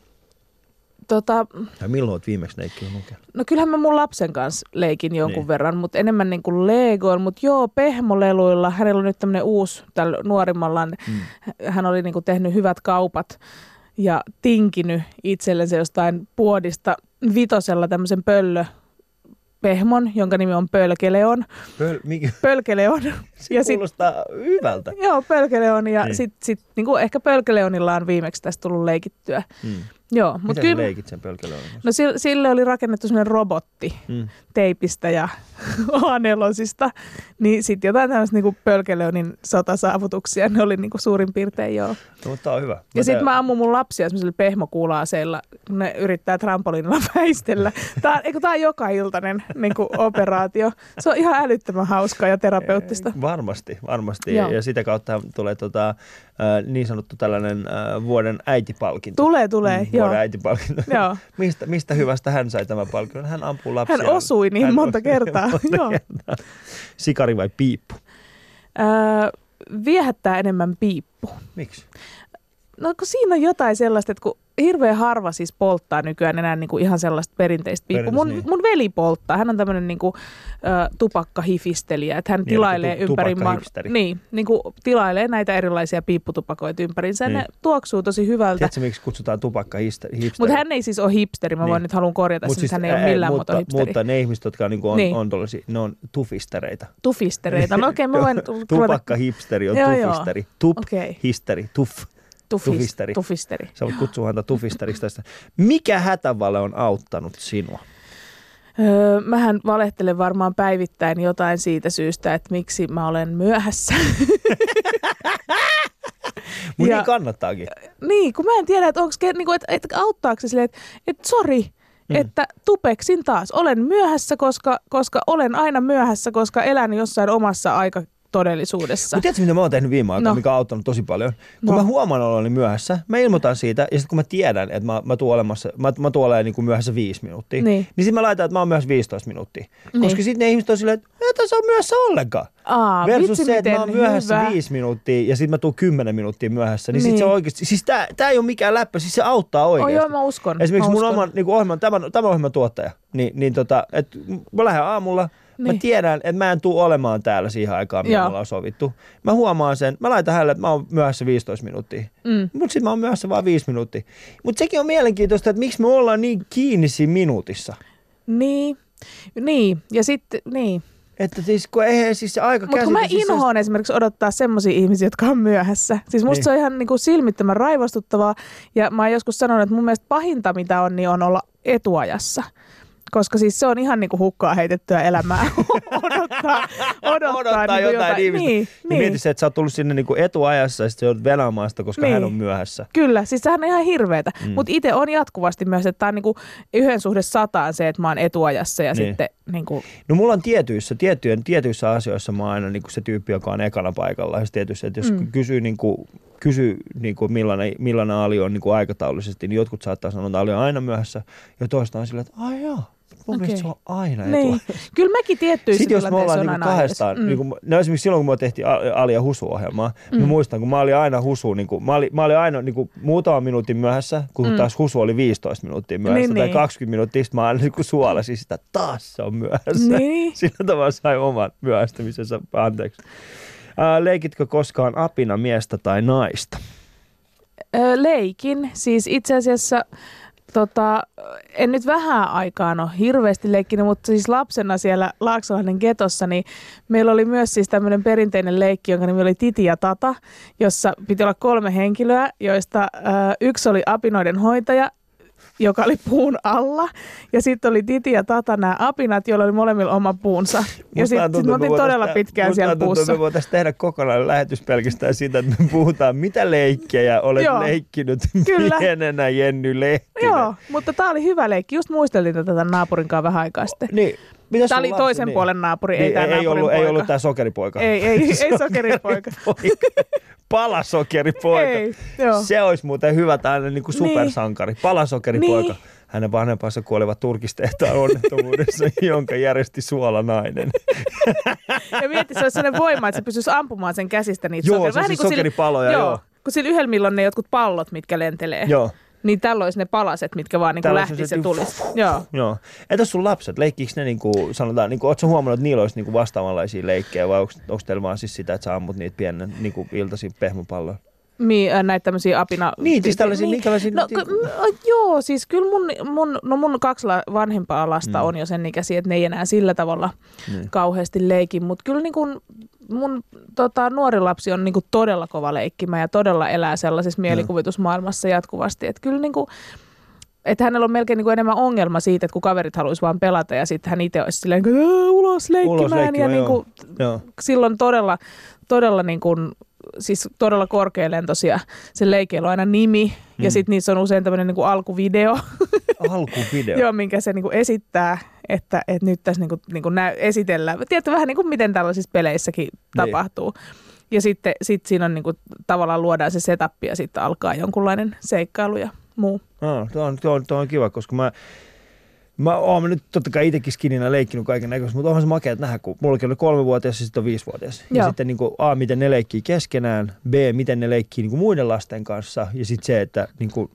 tota, Tai milloin oot viimeksi leikkinyt nukeilla? no kyllähän mä mun lapsen kanssa leikin jonkun Niin. niin. verran, mutta enemmän niin kuin Legoilla. Mutta joo, pehmoleluilla. Hänellä on nyt tämmöinen uusi, tällä nuorimmallaan. Mm. Hän oli niin kuin tehnyt hyvät kaupat ja tinkinyt itsellensä jostain puodista vitosella tämmöisen pöllö pehmon, jonka nimi on Pölkeleon. Pöl, mikä? Pölkeleon. <laughs> Se ja sit, kuulostaa hyvältä. joo, Pölkeleon. Ja Niin. sitten sit, niin ehkä Pölkeleonilla on viimeksi tästä tullut leikittyä. Mm. Joo, mutta kyllä... leikit sen pölkälöön? No sille, sille oli rakennettu sellainen robotti Mm. teipistä ja <laughs> A4, niin sitten jotain tämmöistä niinku Pölkeleonin sotasaavutuksia, ne oli niinku suurin piirtein joo. No, mutta on hyvä. Ja sitten mä ammun mun lapsia semmoisella pehmokuula-aseella, kun ne yrittää trampoliinilla <laughs> väistellä. Tää, on- eikö tää on joka iltainen niin operaatio. Se on ihan älyttömän hauskaa ja terapeuttista. Varmasti, varmasti. Joo. Ja, sitä kautta tulee tota, niin sanottu tällainen vuoden äitipalkinto. Tulee, tulee, Mm, joo. Vuoden äitipalkinto. <laughs> Joo. mistä, mistä hyvästä hän sai tämän palkinnon? Hän ampuu lapsia. Hän osui niin Hän monta osui kertaa. monta Joo. kertaa. Sikari vai piippu? Öö, viehättää enemmän piippu. Miksi? No kun siinä on jotain sellaista, että kun hirveän harva siis polttaa nykyään enää niin kuin ihan sellaista perinteistä piippua. Mun, niin. mun veli polttaa, hän on tämmöinen niin kuin, tupakkahifistelijä, että hän Niin, tilailee tu- ympäri tupakkahipsteri. niin, niin kuin tilailee näitä erilaisia piipputupakoita ympärinsä. Niin. Ne tuoksuu tosi hyvältä. Tiedätkö, miksi kutsutaan tupakka hipsteri? Mutta hän ei siis ole hipsteri, mä Niin. voin nyt haluan korjata Mut sen, siis, hän ei ää, ole millään mutta, muotoa hipsteri. mutta ne ihmiset, jotka on, Niin. niin. on tollasi, ne on tufistereita. Tufistereita. No okei, okay, mä <laughs> voin ruveta- Tupakka hipsteri on Joo, tufisteri. Tup, Okei. histeri, tuff. Tufis, tufisteri. tufisteri. Sä voit kutsua häntä tufisteriksi tästä. Mikä hätävale on auttanut sinua? Öö, mähän valehtelen varmaan päivittäin jotain siitä syystä, että miksi mä olen myöhässä. <laughs> Mun Ja- niin kannattaakin. niin, kun mä en tiedä, että, onks, niinku, että, että auttaako se silleen, että, että sori, Mm. että tupeksin taas. Olen myöhässä, koska, koska olen aina myöhässä, koska elän jossain omassa aikatodellisuudessa. Mutta tiedätkö, mitä mä oon tehnyt viime aikoina, No. mikä on auttanut tosi paljon? Kun No. mä huomaan oloni myöhässä, mä ilmoitan siitä, ja sitten kun mä tiedän, että mä, mä tuun olemassa, mä, mä tuun olemaan niin kuin myöhässä viisi minuuttia, Niin. niin sitten mä laitan, että mä oon myös 15 minuuttia. Niin. Koska sitten ne ihmiset on silleen, että et sä ole myöhässä ollenkaan. Aa, Versus se, että mä oon myöhässä hyvä. viisi minuuttia ja sitten mä tuun kymmenen minuuttia myöhässä, niin, niin. Sit se oikeasti, siis tää, tää ei ole mikään läppä, siis se auttaa Oh, oikeasti. joo, mä uskon. Esimerkiksi mä mun uskon. oman niin ohjelman, tämän, tämän ohjelman tuottaja, niin, niin tota, et mä lähden aamulla, niin. mä Niin. tiedän, että mä en tule olemaan täällä siihen aikaan, mitä me ollaan sovittu. Mä huomaan sen, mä laitan hänelle, että mä oon myöhässä 15 minuuttia. Mm. Mutta sitten mä oon myöhässä vaan 5 minuuttia. Mutta sekin on mielenkiintoista, että miksi me ollaan niin kiinni siinä minuutissa. Niin, niin. Ja sitten, niin. Että siis kun eihän siis se aika Mutta kun mä käsite, siis esimerkiksi odottaa semmoisia ihmisiä, jotka on myöhässä. Siis musta Niin. se on ihan niinku silmittömän raivostuttavaa. Ja mä oon joskus sanonut, että mun mielestä pahinta mitä on, niin on olla etuajassa. Koska siis se on ihan niinku hukkaa heitettyä elämää. <laughs> odottaa, odottaa, odottaa niinku jotain, ihmistä. Niin, Niin, niin. Mieti se, että sä oot tullut sinne niinku etuajassa ja sitten sitä, koska Niin. hän on myöhässä. Kyllä, siis sehän on ihan hirveetä. Mm. Mutta itse on jatkuvasti myös, että tämä on niinku yhden suhde sataan se, että mä oon etuajassa ja Niin. sitten niinku, No mulla on tietyissä, tiettyjen, tietyissä asioissa mä oon aina niin se tyyppi, joka on ekana paikalla. Ja tietysti, että jos Mm. kysyy, niin kuin, kysyy niin kuin millainen, millainen Ali on niin kuin aikataulullisesti, niin jotkut saattaa sanoa, että Ali on aina myöhässä. Ja toista on silleen, että ai joo, mun Okei. mielestä se on aina niin. etua. Kyllä mäkin tiettyissä Sitten jos me ollaan niinku kahdestaan, mm. niin kuin, no esimerkiksi silloin kun me tehtiin Ali ja Husu-ohjelmaa, mm. mä muistan, kun mä olin aina Husu, niin kuin, mä, olin, mä olin aina niin kuin, muutaman minuutin myöhässä, kun mm. taas Husu oli 15 minuuttia myöhässä Niin, tai niin. 20 minuuttia, sitten mä aina niin kuin suolasin sitä, taas se on myöhässä. Niin. <laughs> Sillä tavalla sai oman myöhästymisensä anteeksi. Ää, leikitkö koskaan apina miestä tai naista? Leikin. Siis itse asiassa tota, en nyt vähän aikaan ole hirveästi leikkinyt, mutta siis lapsena siellä Laaksolahden getossa, niin meillä oli myös siis tämmöinen perinteinen leikki, jonka nimi oli Titi ja Tata, jossa piti olla kolme henkilöä, joista ö, yksi oli apinoiden hoitaja, joka oli puun alla. Ja sitten oli Titi ja Tata nämä apinat, joilla oli molemmilla oma puunsa. Ja sitten sit me oltiin todella pitkään siellä tuntuu, puussa. Me voitaisiin tehdä kokonainen lähetys pelkästään siitä, että me puhutaan, mitä leikkejä olet Joo. leikkinyt Kyllä. pienenä Jenny Lehtinen. Joo, mutta tämä oli hyvä leikki. Just muisteltiin tätä naapurin kanssa vähän aikaa sitten. Niin, mitä Tämä oli lapsi- toisen niin. puolen naapuri, ei Niin, tämä ei, ollut, poika. ei ollut tämä sokeripoika. Ei, ei, ei <laughs> sokeripoika. <laughs> Palasokeripoika. Ei, joo. Se olisi muuten hyvä tällainen niin kuin supersankari. Palasokeripoika. Niin. Hänen vanhempansa kuolivat turkistehtaan <laughs> onnettomuudessa, jonka järjesti suolanainen. <laughs> Ja mietti, se olisi sellainen voima, että se pystyisi ampumaan sen käsistä niitä Joo, sokeria. se on niin kuin sillä- sokeripaloja, joo. Kun sillä yhdellä on ne jotkut pallot, mitkä lentelee. Joo. Niin tällä olisi ne palaset, mitkä vaan niin lähti se se- tulisi. Joo. Joo. Entäs sun lapset, leikkiikö ne niin kuin, sanotaan, niin kuin, ootko huomannut, että niillä olisi niin kuin vastaavanlaisia leikkejä vai onko, onko teillä vaan siis sitä, että sä ammut niitä pienen niin kuin iltaisin pehmopalloja? Mi, äh, näitä tämmöisiä apina... Niin, siis tällaisia, minkälaisia... No, niin- k- m- joo, siis kyllä mun, mun, no mun kaksi la, vanhempaa lasta Mm. on jo sen ikäisiä, että ne ei enää sillä tavalla Niin. kauheasti leikin. Mutta kyllä niin kun mun tota, nuori lapsi on niin kun todella kova leikkimä ja todella elää sellaisessa mielikuvitusmaailmassa jatkuvasti. Että kyllä niin kun, että hänellä on melkein niin kuin enemmän ongelma siitä, että kun kaverit haluaisi vaan pelata ja sitten hän itse olisi silleen, että "Ää, ulos leikkimään. Ulos leikkimään, ja niin kuin, Joo. silloin todella, todella niin kuin, siis todella korkealentoisia. Se leikeillä on aina nimi mm. ja sitten niissä on usein tämmöinen niin kuin alkuvideo, <laughs> Alkuvideo. joo, minkä se niin kuin esittää, että, että nyt tässä niin kuin, niin kuin nä- esitellään. Tiedätkö vähän niin kuin miten tällaisissa peleissäkin Niin. tapahtuu. Ja sitten sit siinä on niin kuin, tavallaan luodaan se setup ja sitten alkaa jonkunlainen seikkailu ja muu. Ah, tuo, on, tuo, on, tuo on kiva, koska mä, Mä oon nyt totta kai itsekin skininä leikkinyt kaiken näköistä, mutta onhan se makea nähdä, kun mulla oli kolmevuotias ja sitten on viisivuotias. Ja Joo. sitten niin kuin, A, miten ne leikkii keskenään, B, miten ne leikkii niin kuin muiden lasten kanssa ja sitten se, että niin kuin,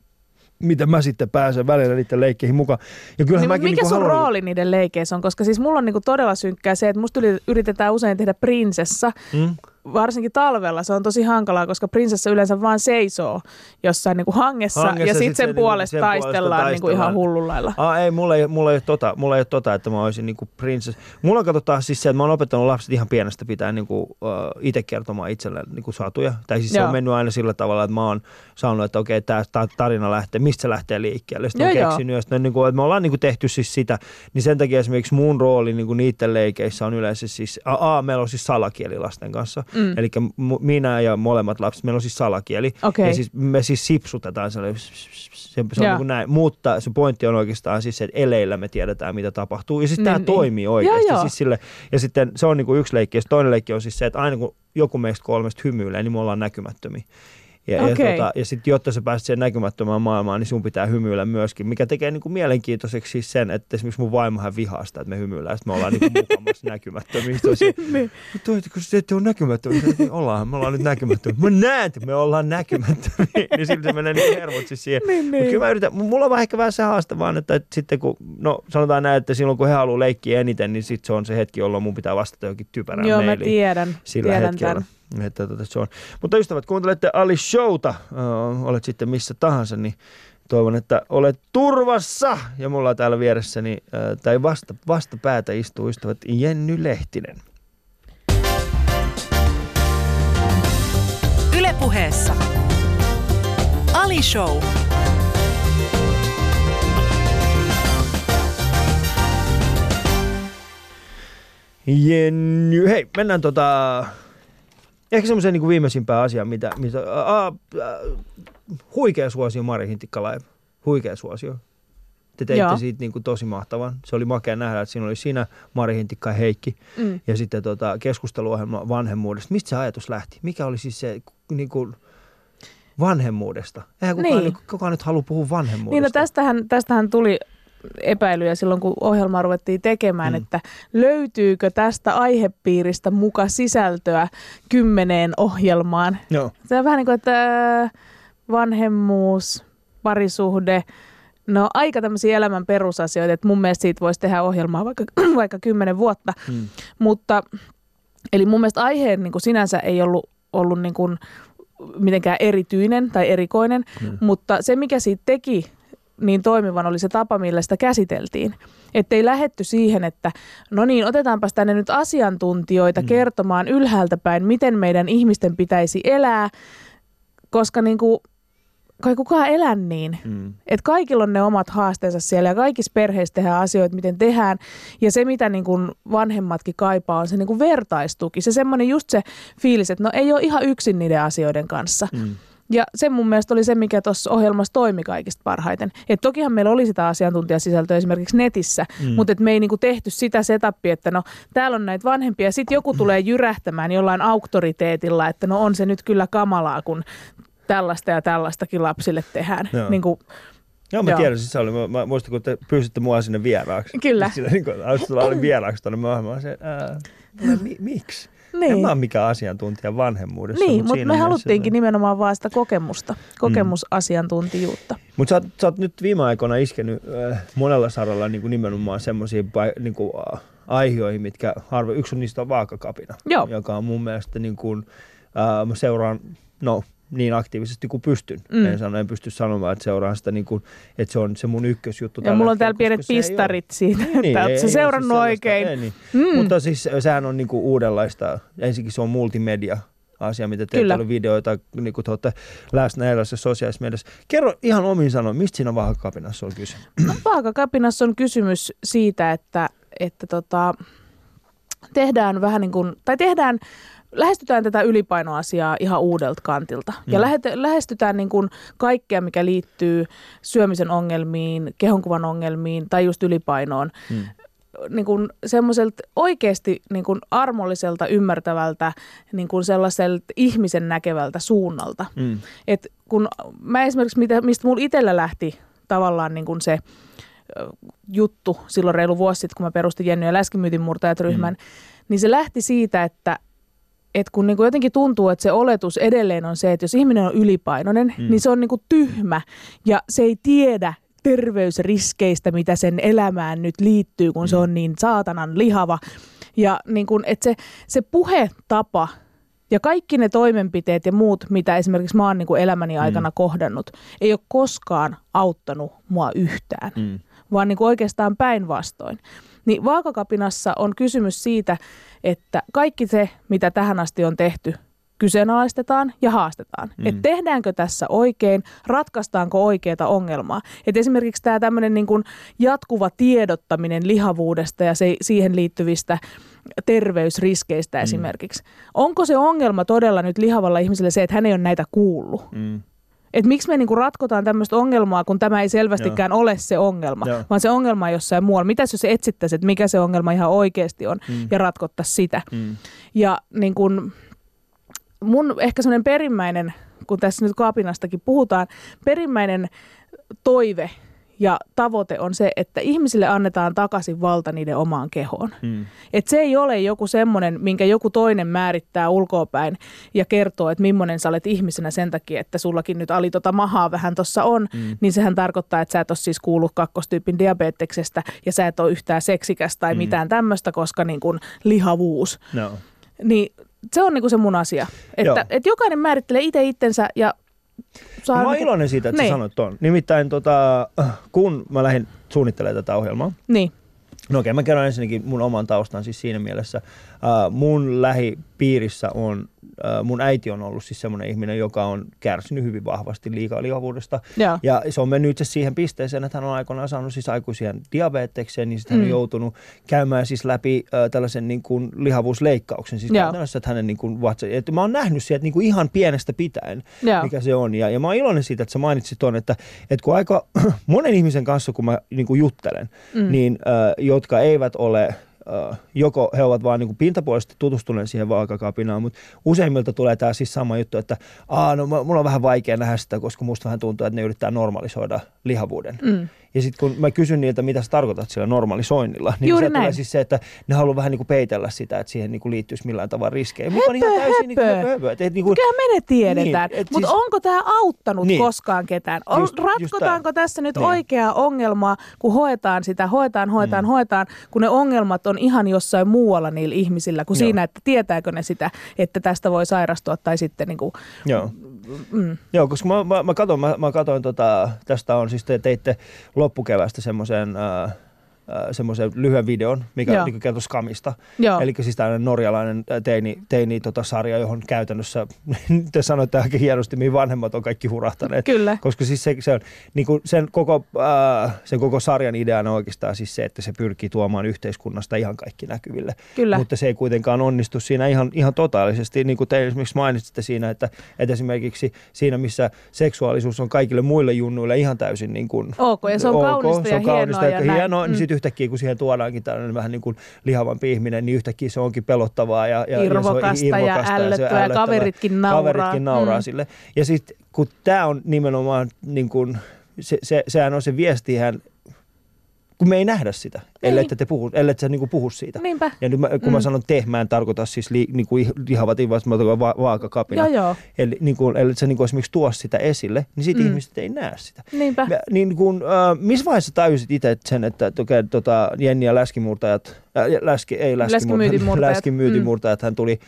miten mä sitten pääsen välillä niiden leikkeihin mukaan. Ja kyllähän Niin, mäkin mikä niin sun haluan, rooli niiden leikeissä on? Koska siis mulla on niinku todella synkkää se, että musta yritetään usein tehdä prinsessa. Mm? Varsinkin talvella se on tosi hankalaa, koska prinsessa yleensä vaan seisoo jossain niinku hangessa, Hangessa, ja sit sitten se sen, niinku- puolesta sen puolesta taistellaan niinku ihan taistellaan. hullun lailla. Aa, ei, mulla ei, mulla ei ole tota, mulla ei ole tota, että mä olisin niinku prinsess. Mulla katsotaan siis se, että mä oon opettanut lapset ihan pienestä pitää niinku, uh, itse kertomaan itselleen niinku satuja. Tai siis se Joo. on mennyt aina sillä tavalla, että mä oon sanonut, että okei, tämä tarina lähtee, mistä se lähtee liikkeelle. Sitten on Joo, keksinyt, ja sitten niinku, että me ollaan niinku tehty siis sitä, niin sen takia esimerkiksi mun rooli niinku niiden leikeissä on yleensä siis, a, a meillä on siis salakieli lasten kanssa. Mm. Eli minä ja molemmat lapset, meillä on siis salakieli. Okei. Ja siis me siis sipsutetaan sellainen, se, se on niin kuin näin. Mutta se pointti on oikeastaan siis se, että eleillä me tiedetään, mitä tapahtuu. Ja siis Niin, tämä niin. toimii oikeasti. Joo. Siis sille, ja sitten se on niin kuin yksi leikki. Ja toinen leikki on siis se, että aina kun joku meistä kolmesta hymyilee, niin me ollaan näkymättömiä. Ja, Okei. ja, tota, ja sitten jotta sä pääset siihen näkymättömään maailmaan, niin sun pitää hymyillä myöskin, mikä tekee niin kuin mielenkiintoiseksi siis sen, että esimerkiksi mun vaimohan vihaa sitä, että me hymyillään, sitten me ollaan <laughs> niin kuin mukamassa näkymättömiä. Niin. toi, kun te ette ole näkymättömiä, niin ollaan, me ollaan nyt näkymättömiä. Mä näen, että me ollaan näkymättömiä, <laughs> niin silti se menee niin hermot siis siihen. Niin, Mutta niin. kyllä mä yritän, mulla on ehkä vähän se haaste vaan, että, että sitten kun, no sanotaan näin, että silloin kun he haluaa leikkiä eniten, niin sitten se on se hetki, jolloin mun pitää vastata johonkin typerään Joo, mä tiedän. sillä tiedän hetkellä. tämän. Että, tota, se on. Mutta ystävät, kuuntelette Ali Showta, olet sitten missä tahansa, niin toivon, että olet turvassa. Ja mulla on täällä vieressäni, äh, tai vasta, vastapäätä istuu ystävät Jenny Lehtinen. Ylepuheessa Ali Show. Jenny, hei, mennään tota, ehkä semmoiseen niin viimeisimpään asiaan, mitä, mitä a, a, huikea suosio Mari Hintikka Live, huikea suosio. Te teitte Joo. siitä niin kuin tosi mahtavan. Se oli makea nähdä, että siinä oli sinä, Mari Hintikka ja Heikki. Mm. Ja sitten tota, keskusteluohjelma vanhemmuudesta. Mistä se ajatus lähti? Mikä oli siis se niin kuin, vanhemmuudesta? Eihän kukaan, Niin. niin. kukaan nyt halua puhua vanhemmuudesta. Niin no tästähän, tästähän tuli epäilyjä silloin, kun ohjelmaa ruvettiin tekemään, Mm. mm. että löytyykö tästä aihepiiristä muka sisältöä kymmeneen ohjelmaan. Joo. Se on vähän niin kuin, että äh, vanhemmuus, parisuhde, no aika tämmöisiä elämän perusasioita, että mun mielestä siitä voisi tehdä ohjelmaa vaikka, <clears throat> vaikka kymmenen vuotta. Hmm. Mutta, eli mun mielestä aiheen niin kuin sinänsä ei ollut, ollut niin kuin mitenkään erityinen tai erikoinen, Mm. mutta se mikä siitä teki niin toimivan oli se tapa, millä sitä käsiteltiin. Että ei lähetty siihen, että no niin, otetaanpas tänne nyt asiantuntijoita Mm. mm. kertomaan ylhäältä päin, miten meidän ihmisten pitäisi elää, koska niin kuin, kai kukaan elä niin. Hmm. Että kaikilla on ne omat haasteensa siellä ja kaikissa perheissä tehdään asioita, miten tehdään. Ja se, mitä niin kuin vanhemmatkin kaipaa, on se niin kuin vertaistuki. Se semmoinen just se fiilis, että no ei ole ihan yksin niiden asioiden kanssa. Hmm. Ja se mun mielestä oli se, mikä tuossa ohjelmassa toimi kaikista parhaiten. Et tokihan meillä oli sitä asiantuntijasisältöä esimerkiksi netissä, Mm. mutta et me ei niinku tehty sitä setupia, että no täällä on näitä vanhempia. Sitten joku tulee jyrähtämään jollain auktoriteetilla, että no on se nyt kyllä kamalaa, kun tällaista ja tällaistakin lapsille tehdään. Joo. Niin kuin, Joo, mä Joo. tiedän, siis se oli. Mä, mä muistan, kun te pyysitte mua sinne vieraaksi. Kyllä. Sillä niin kuin, oli vieraaksi tuonne. Mä se, ää, <clears throat> mi, miksi? Niin. En mä ole mikään asiantuntija vanhemmuudessa. Niin, mut mutta siinä me haluttiinkin nimenomaan vaan sitä kokemusta, kokemusasiantuntijuutta. Mutta sä, oot- sä oot nyt viime aikoina iskenyt äh, monella saralla niin kuin nimenomaan semmoisiin niin kuin, äh, aiheisiin, mitkä harvoin, yksi on niistä on vaakakapina, Joo. joka on mun mielestä niin kuin, äh, mä seuraan, no niin aktiivisesti kuin pystyn. Mm. En, sano, en pysty sanomaan, että seuraan sitä, niin kuin, että se on se mun ykkösjuttu. Ja mulla on täällä pienet pistarit siitä, Niin, että sä ei seurannut siis oikein. Ei, niin. Mm. Mutta siis sehän on niinku uudenlaista, ensinnäkin se on multimedia asia, mitä teet Kyllä. videoita, niin kuin te olette läsnä erilaisessa sosiaalisessa mediassa. Kerro ihan omin sanoin, mistä siinä vahakapinassa on kyse? No, vaakakapinassa on kysymys siitä, että, että tota, tehdään vähän niin kuin, tai tehdään, lähestytään tätä ylipainoasiaa ihan uudelta kantilta. Ja Mm. lähet, lähestytään niin kuin kaikkea, mikä liittyy syömisen ongelmiin, kehonkuvan ongelmiin tai just ylipainoon. Hmm. Niin kuin semmoiselta oikeasti niin kuin armolliselta, ymmärtävältä, niin kuin sellaiselta ihmisen näkevältä suunnalta. Mm. Et kun mä esimerkiksi, mitä, mistä mulla itsellä lähti tavallaan niin kuin se juttu silloin reilu vuosi sitten, kun mä perustin Jenny ja Läskimyytin murtajat ryhmän, mm. niin se lähti siitä, että et kun niinku jotenkin tuntuu, että se oletus edelleen on se, että jos ihminen on ylipainoinen, mm. niin se on niinku tyhmä ja se ei tiedä terveysriskeistä, mitä sen elämään nyt liittyy, kun mm. se on niin saatanan lihava. Ja niin kun, että se, se puhetapa ja kaikki ne toimenpiteet ja muut, mitä esimerkiksi mä oon niin kuin elämäni mm. aikana mm. kohdannut, ei ole koskaan auttanut mua yhtään, mm. vaan niin oikeastaan päinvastoin. Niin vaakakapinassa on kysymys siitä, että kaikki se, mitä tähän asti on tehty, kyseenalaistetaan ja haastetaan. Mm. Että tehdäänkö tässä oikein, ratkaistaanko oikeaa ongelmaa. Et esimerkiksi tämä tämmöinen niin jatkuva tiedottaminen lihavuudesta ja se, siihen liittyvistä terveysriskeistä mm. esimerkiksi. Onko se ongelma todella nyt lihavalla ihmiselle se, että hän ei ole näitä kuullut? Mm. Et miksi me niinku ratkotaan tämmöistä ongelmaa, kun tämä ei selvästikään Joo. ole se ongelma, Joo. vaan se ongelma on jossain muualla. Mitäs jos etsittäisiin, että mikä se ongelma ihan oikeasti on mm. ja ratkottaisiin sitä. Mm. Ja niin kun, mun ehkä semmoinen perimmäinen, kun tässä nyt kaapinastakin puhutaan, perimmäinen toive ja tavoite on se, että ihmisille annetaan takaisin valta niiden omaan kehoon. Hmm. Et se ei ole joku semmoinen, minkä joku toinen määrittää ulkoapäin ja kertoo, että millainen sä olet ihmisenä sen takia, että sullakin nyt ali tota mahaa vähän tuossa on, hmm. niin sehän tarkoittaa, että sä et ole siis kuullut kakkostyypin diabeteksestä ja sä et ole yhtään seksikäs tai hmm. mitään tämmöistä, koska niin kuin lihavuus. No. Niin se on niinku se mun asia. Että, että jokainen määrittelee itse itsensä ja saa... Mä oon niinku... iloinen siitä, että niin. sä sanoit tuon. Nimittäin tota, kun mä lähdin suunnittelemaan tätä ohjelmaa, niin. No okei, okay, mä kerron ensinnäkin mun oman taustan siis siinä mielessä. Uh, mun lähipiirissä on Äh, mun äiti on ollut siis semmoinen ihminen, joka on kärsinyt hyvin vahvasti liikaa lihavuudesta. Ja. ja se on mennyt itse siihen pisteeseen, että hän on aikoinaan saanut siis aikuisien diabetekseen, niin sitten mm. hän on mm. joutunut käymään siis läpi äh, tällaisen niin kuin lihavuusleikkauksen. Siis käytännössä, että hänen niin kuin vatsa, että mä oon nähnyt sieltä niin kuin ihan pienestä pitäen, ja. mikä se on. Ja, ja mä oon iloinen siitä, että sä mainitsit tuon, että, että kun aika <clears throat> monen ihmisen kanssa, kun mä niin kuin juttelen, mm. niin äh, jotka eivät ole joko he ovat vain niin pintapuolisesti tutustuneet siihen vaakakapinaan, mutta useimmilta tulee tämä siis sama juttu, että Aa, no, mulla on vähän vaikea nähdä sitä, koska musta vähän tuntuu, että ne yrittää normalisoida lihavuuden. Mm. Ja sitten kun mä kysyn niiltä, mitä sä tarkoitat sillä normalisoinilla, niin Juuri se tulee siis se, että ne haluaa vähän niin kuin peitellä sitä, että siihen niin kuin liittyisi millään tavalla riskejä. Höpö, on ihan täysin höpö. Niin kuin, höpö. Et, niin kuin, Kyllähän me ne tiedetään. Niin, Mutta siis, onko tämä auttanut niin, koskaan ketään? On, just, ratkotaanko just tässä nyt niin. oikeaa ongelmaa, kun hoetaan sitä, hoetaan, hoetaan, mm. hoetaan, kun ne ongelmat on ihan jossain muualla niillä ihmisillä, kuin Joo. siinä, että tietääkö ne sitä, että tästä voi sairastua tai sitten niin kuin, Joo. Mm. Joo, koska mä, mä, mä katsoin, mä, mä katsoin tota, tästä on siis te teitte loppukevästä semmoisen Äh, semmoisen lyhyen videon, mikä niin kertoi Skamista. Joo. Eli siis tämmöinen norjalainen äh, teini, teini tota sarja, johon käytännössä, <laughs> te sanoitte aika hienosti, mihin vanhemmat on kaikki hurahtaneet. Kyllä. Koska siis se, se on, niin kuin sen, koko, äh, sen koko sarjan ideana on oikeastaan siis se, että se pyrkii tuomaan yhteiskunnasta ihan kaikki näkyville. Kyllä. Mutta se ei kuitenkaan onnistu siinä ihan, ihan totaalisesti, niin kuin te esimerkiksi mainitsitte siinä, että, että esimerkiksi siinä, missä seksuaalisuus on kaikille muille junnuille ihan täysin niin kuin, ok, ja se on ok, kaunista se on ja kaunista hienoa. Ja, hienoa, niin mm. Yhtäkkiä, kun siihen tuodaankin tällainen vähän niin kuin lihavampi ihminen, niin yhtäkkiä se onkin pelottavaa ja, ja, irvokasta, ja, se on irvokasta ja ällöttävää, ja, ja kaveritkin nauraa. Kaveritkin nauraa mm. sille. Ja sitten kun tämä on nimenomaan, niin kuin, se, se, sehän on se viestihän kun me ei nähdä sitä, ellei te puhu, ellei sä niinku puhu siitä. Niinpä. Ja nyt mä, kun mm. mä sanon te, mä en tarkoita siis li, niinku lihavat ihmiset, mä tarkoitan va, vaakakapina. Joo, joo. Eli niinku, ellei sä niinku esimerkiksi tuo sitä esille, niin sitten mm. ihmiset ei näe sitä. Niinpä. Mä, niin kun, äh, missä vaiheessa tajusit itse sen, että okay, tota, Jenni ja läskimurtajat, äh, läski, ei läskimurtajat, läskimyytimurtajat, <laughs> mm. hän tuli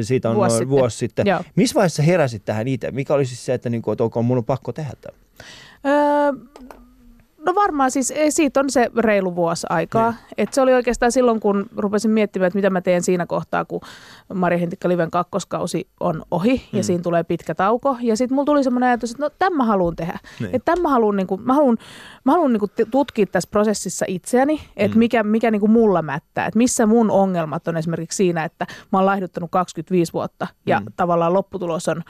siitä on vuosi noin sitten. vuosi sitten. Joo. Missä vaiheessa heräsit tähän itse? Mikä oli siis se, että, niin kuin, että okay, mun on pakko tehdä tämä? Öö, No varmaan siis siitä on se reilu vuosi aikaa. Niin. Et se oli oikeastaan silloin, kun rupesin miettimään, että mitä mä teen siinä kohtaa, kun Maria Hentikka Liven kakkoskausi on ohi mm. ja siinä tulee pitkä tauko. Ja sitten mulla tuli semmoinen ajatus, että no tämän mä haluan tehdä. Niin. Että tämän mä haluan, niin kuin, mä haluan, mä haluan niin kuin tutkia tässä prosessissa itseäni, että mm. mikä, mikä niin kuin mulla mättää. Että missä mun ongelmat on esimerkiksi siinä, että mä oon laihduttanut 25 vuotta ja mm. tavallaan lopputulos on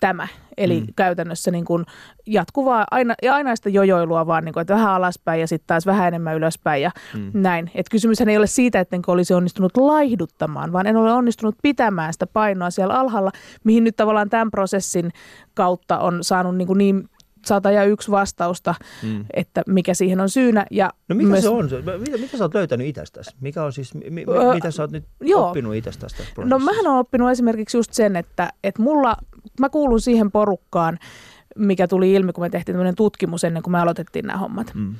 tämä. Eli mm. käytännössä niin kuin jatkuvaa aina, ja aina sitä jojoilua vaan, niin kuin, että vähän alaspäin ja sitten taas vähän enemmän ylöspäin ja mm. näin. Et kysymyshän ei ole siitä, että olisi onnistunut laihduttamaan, vaan en ole onnistunut pitämään sitä painoa siellä alhaalla, mihin nyt tavallaan tämän prosessin kautta on saanut niin, kuin niin sata ja yksi vastausta, mm. että mikä siihen on syynä. Ja no mikä myös, se on? Mitä, mitä sä oot löytänyt itsestäsi? Mikä on siis, mi, mi, Öö, mitä sä oot nyt joo. oppinut itsestäsi No mähän olen oppinut esimerkiksi just sen, että, että mulla, mä kuulun siihen porukkaan, mikä tuli ilmi, kun me tehtiin tämmöinen tutkimus ennen kuin me aloitettiin nämä hommat. Mm.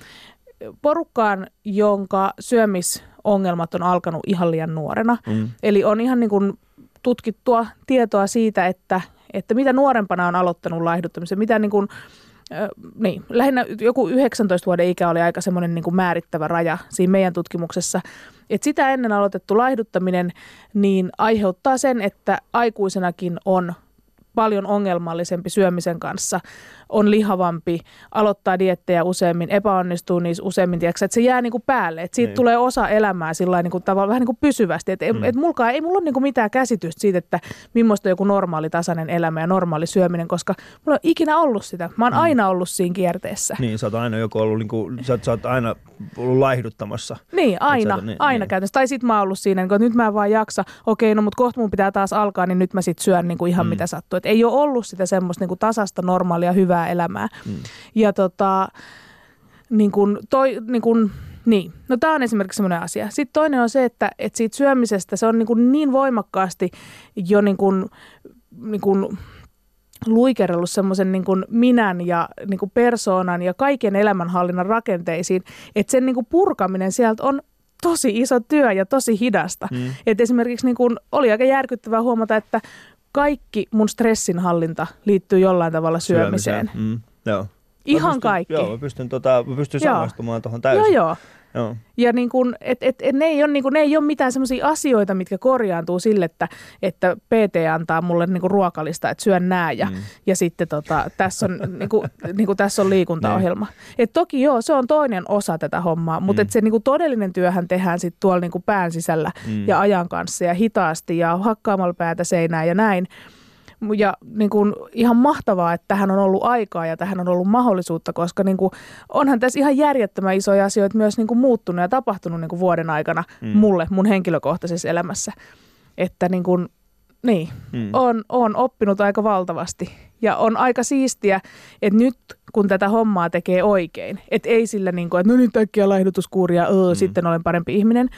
Porukkaan, jonka syömisongelmat on alkanut ihan liian nuorena. Mm. Eli on ihan niin kuin tutkittua tietoa siitä, että, että mitä nuorempana on aloittanut laihduttamisen, mitä niin kuin, niin, lähinnä joku 19 vuoden ikä oli aika semmoinen niin kuin määrittävä raja siinä meidän tutkimuksessa. Et sitä ennen aloitettu laihduttaminen niin aiheuttaa sen, että aikuisenakin on paljon ongelmallisempi syömisen kanssa, on lihavampi, aloittaa diettejä useammin, epäonnistuu niissä useammin, tiedätkö, että se jää niinku päälle, että siitä Niin. tulee osa elämää sillä niinku tavalla vähän niinku pysyvästi, että Mm. et mulkaan, ei mulla ole niinku mitään käsitystä siitä, että millaista on joku normaali tasainen elämä ja normaali syöminen, koska mulla ei ole ikinä ollut sitä. Mä oon Mm. aina ollut siinä kierteessä. Niin, sä oot aina joku ollut, niin kuin, sä, oot, sä oot aina ollut laihduttamassa. Niin, aina, niin, aina niin. käytännössä. Tai sit mä oon ollut siinä, niin kun, että nyt mä en vaan jaksa, okei, no mutta kohta mun pitää taas alkaa, niin nyt mä sit syön niin kuin ihan Mm. mm. mitä sattuu. Et ei ole ollut sitä semmoista niin kuin tasasta, normaalia, hyvää elämää. Mm. Ja tota, niin kuin toi, niin kuin, niin. No tämä on esimerkiksi semmoinen asia. Sitten toinen on se, että, että siitä syömisestä se on niin, kuin niin voimakkaasti jo niin kuin, niin kuin luikerellut semmoisen niin kuin minän ja niin kuin persoonan ja kaiken elämänhallinnan rakenteisiin, että sen niin kuin purkaminen sieltä on tosi iso työ ja tosi hidasta. Mm. Et esimerkiksi niin kuin, oli aika järkyttävää huomata, että kaikki mun stressinhallinta liittyy jollain tavalla syömiseen. Mm. Joo. Mä Ihan pystyn, kaikki. Joo, mä pystyn, tota, mä pystyn Joo. samastumaan tuohon täysin. joo. joo. Ja niin kun, et, et, et ne, ei ole, niin kun, ne ei ole mitään sellaisia asioita, mitkä korjaantuu sille, että, että PT antaa mulle niin ruokalista, että syön nää ja, Mm. ja sitten tota, tässä, on, <laughs> niin kun, niin kun tässä on liikuntaohjelma. Et toki joo, se on toinen osa tätä hommaa, mutta Mm. et se niin kun todellinen työhän tehdään sitten tuolla niin pään sisällä Mm. ja ajan kanssa ja hitaasti ja hakkaamalla päätä seinään ja näin. Ja niin kuin, ihan mahtavaa, että tähän on ollut aikaa ja tähän on ollut mahdollisuutta, koska niin kuin, onhan tässä ihan järjettömän isoja asioita myös niin kuin, muuttunut ja tapahtunut niin kuin, vuoden aikana Mm. mulle, mun henkilökohtaisessa elämässä. Että niin kuin, niin, Mm. on, on oppinut aika valtavasti. Ja on aika siistiä, että nyt kun tätä hommaa tekee oikein, että ei sillä niin kuin, että no nyt äkkiä laihdutuskuuria, öö, Mm. sitten olen parempi ihminen,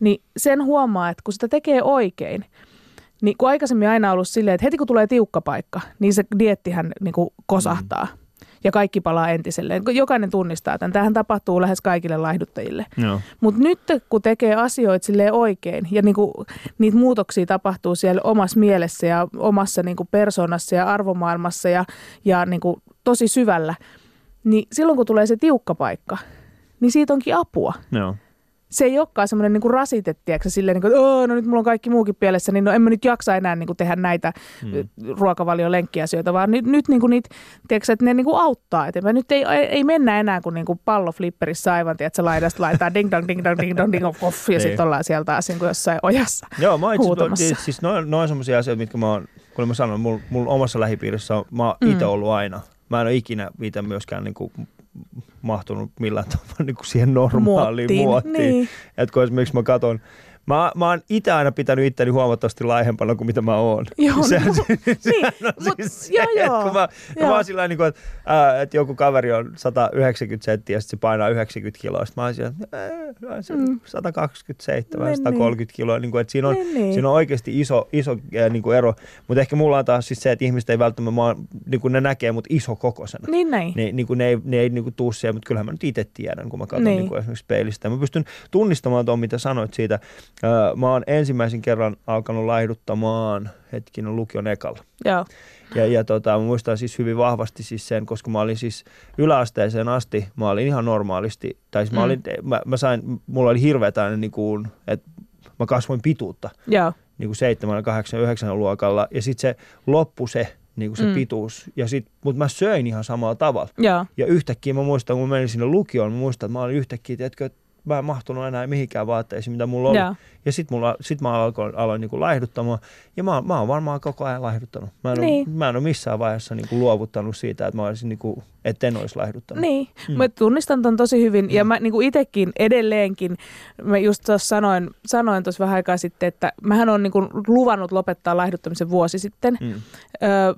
niin sen huomaa, että kun sitä tekee oikein, niin kun aikaisemmin aina ollut silleen, että heti kun tulee tiukka paikka, niin se diettihän niin kuin kosahtaa. Ja kaikki palaa entiselleen. Jokainen tunnistaa tämän. Tämähän tapahtuu lähes kaikille laihduttajille. Mutta nyt kun tekee asioita silleen oikein ja niinku, niitä muutoksia tapahtuu siellä omassa mielessä ja omassa niinku persoonassa ja arvomaailmassa ja, ja niinku tosi syvällä, niin silloin kun tulee se tiukka paikka, niin siitä onkin apua. Joo. Se ei olekaan semmoinen niinku rasite, tiedätkö, silleen, niinku, että "Oo, no nyt mulla on kaikki muukin pielessä, niin no en mä nyt jaksa enää niinku tehdä näitä Mm. mm. ruokavalion lenkkiasioita, vaan nyt, nyt niinku niitä, tiedätkö, että ne niinku auttaa eteenpäin. Nyt ei, ei, mennä enää kuin niinku pallo flipperissä aivan, tiedätkö, laidasta laitetaan ding dong, ding dong, ding dong, ding dong, poff, ja Niin. sitten ollaan sieltä taas niinku jossain ojassa. Joo, mä itse siis, siis noin, noin semmoisia asioita, mitkä mä oon, kun mä sanoin, mulla mul omassa lähipiirissä on, mä oon Mm. itse ollut aina. Mä en ole ikinä itse myöskään niinku mahtunut millään tavalla niinku siihen normaaliin muottiin. Muottiin, niin. Että kun esimerkiksi mä katon, mä, mä oon itse aina pitänyt itteni huomattavasti laihempana kuin mitä mä oon. <laughs> Joo, no, Sehän- niin, on mut, siis se, joo, että joo. Kun mä, kun mä joo. oon sillä niin kuin, että, ää, että joku kaveri on 190 senttiä ja sitten se painaa 90 kiloa. Sitten mä oon siellä, että ää, se Mm. 127, Niin, 130 kiloa. Niin kuin, että siinä on, Niin, niin. siinä on oikeasti iso, iso ää, niin kuin ero. Mutta ehkä mulla on taas siis se, että ihmiset ei välttämättä, mä oon, niin kuin ne näkee mut iso kokoisena. Niin näin. Ne, niin kuin ne ei, ne ei niin kuin tuu siihen, mutta kyllähän mä nyt itse tiedän, kun mä katson niin. Niin. Niin kuin esimerkiksi peilistä. Mä pystyn tunnistamaan tuon, mitä sanoit siitä. Mä oon ensimmäisen kerran alkanut laihduttamaan hetkinen lukion ekalla. Joo. Ja, ja tota, mä muistan siis hyvin vahvasti siis sen, koska mä olin siis yläasteeseen asti, mä olin ihan normaalisti, tai siis mä, Mm. olin, mä, mä sain, mulla oli hirveä niin kuin, että mä kasvoin pituutta Joo. niin kuin 7, 8, 9 luokalla, ja sitten se loppu se, niin kuin se mm. Pituus, ja sit, mutta mä söin ihan samalla tavalla. Joo. Ja yhtäkkiä mä muistan, kun mä menin sinne lukioon, mä muistan, että mä olin yhtäkkiä, tiedätkö, että mä en mahtunut enää mihinkään vaatteisiin, mitä mulla oli. Joo. Ja sit, mulla, sit mä aloin, aloin niin laihduttamaan, ja mä, mä oon varmaan koko ajan laihduttanut. Mä en, niin. Niin. ole, mä en ole missään vaiheessa niin kuin luovuttanut siitä, että mä olisin, niin kuin, että en olisi laihduttanut. Niin, Mm. mm. mä tunnistan ton tosi hyvin mm. ja mä niinku itekin edelleenkin, mä just tuossa sanoin, sanoin tuossa vähän aikaa sitten, että mähän on niinku luvannut lopettaa laihduttamisen vuosi sitten. Mm. Öö,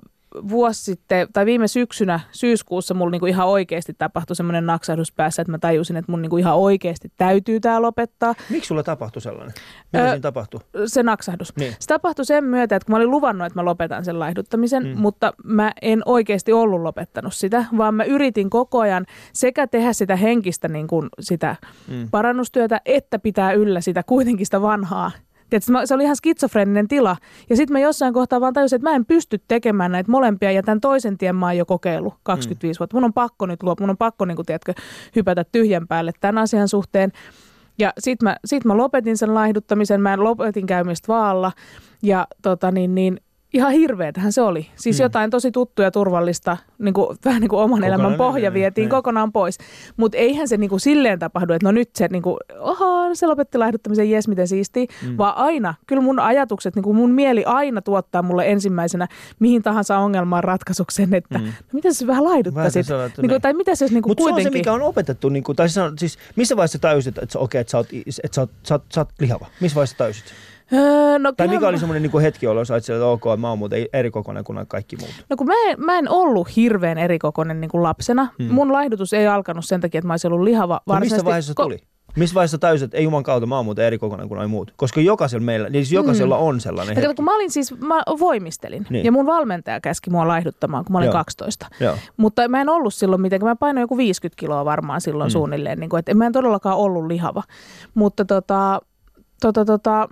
vuosi sitten, tai viime syksynä syyskuussa mulla niinku ihan oikeasti tapahtui semmoinen naksahdus päässä, että mä tajusin, että mun niinku ihan oikeasti täytyy tämä lopettaa. Miksi sulla tapahtui sellainen? Mitä Ö, siinä tapahtui? Se naksahdus. Niin. Se tapahtui sen myötä, että kun mä olin luvannut, että mä lopetan sen laihduttamisen, mm. mutta mä en oikeasti ollut lopettanut sitä, vaan mä yritin koko ajan sekä tehdä sitä henkistä niin kuin sitä Mm. parannustyötä, että pitää yllä sitä kuitenkin sitä vanhaa. Tiedätkö, se oli ihan skitsofreeninen tila. Ja sitten mä jossain kohtaa vaan tajusin, että mä en pysty tekemään näitä molempia. Ja tämän toisen tien mä oon jo kokeillut 25 vuotta. Mun on pakko nyt luopua. Mun on pakko, niin kuin, tiedätkö, hypätä tyhjän päälle tämän asian suhteen. Ja sit mä, sit mä lopetin sen laihduttamisen. Mä lopetin käymistä vaalla. Ja tota niin, niin ihan hirveetähän se oli. Siis Hmm. mm. jotain tosi tuttua ja turvallista, niin kuin, <laughs> vähän niin kuin oman Kokonaan, elämän pohja niin, vietiin niin. kokonaan pois. Mutta eihän se niin kuin silleen tapahdu, että no nyt se, niin kuin, oho, se lopetti laihduttamisen, jes miten siistiä. Hmm. Mm. Vaan aina, kyllä mun ajatukset, niin kuin mun mieli aina tuottaa mulle ensimmäisenä mihin tahansa ongelmaan ratkaisuksen, että Mm. no mitä sä vähän laiduttaisit? Vähän niin kuin, niin. tai mitä se olisi niin kuin Mutta se on se, kuitenkin? mikä on opetettu, niin kuin, tai siis, siis missä vaiheessa tajusit, että, sä- okei, että, sä oot, että sä, oot, sä, oot, sä oot lihava? Missä vaiheessa tajusit? Öö, no, Tai mikä oli semmoinen niin hetki, jolloin sä että ok, mä oon muuten eri kokoinen kuin kaikki muut. No kun mä en, mä en ollut hirveän erikokoinen niin kuin lapsena. Hmm. Mun laihdutus ei alkanut sen takia, että mä olisin ollut lihava. No missä vaiheessa se tuli? Missä vaiheessa tajusit, että ei juman kautta, mä oon muuten eri kokoinen kuin noi muut? Koska jokaisella meillä, niin siis jokaisella on sellainen Ja hetki. kun mä olin siis, mä voimistelin Niin. ja mun valmentaja käski mua laihduttamaan, kun mä olin Joo. Joo. 12. Joo. Mutta mä en ollut silloin mitenkään, mä painoin joku 50 kiloa varmaan silloin Mm. mm. suunnilleen, niin kuin, että mä en todellakaan ollut lihava. Mutta tota, tota, tota,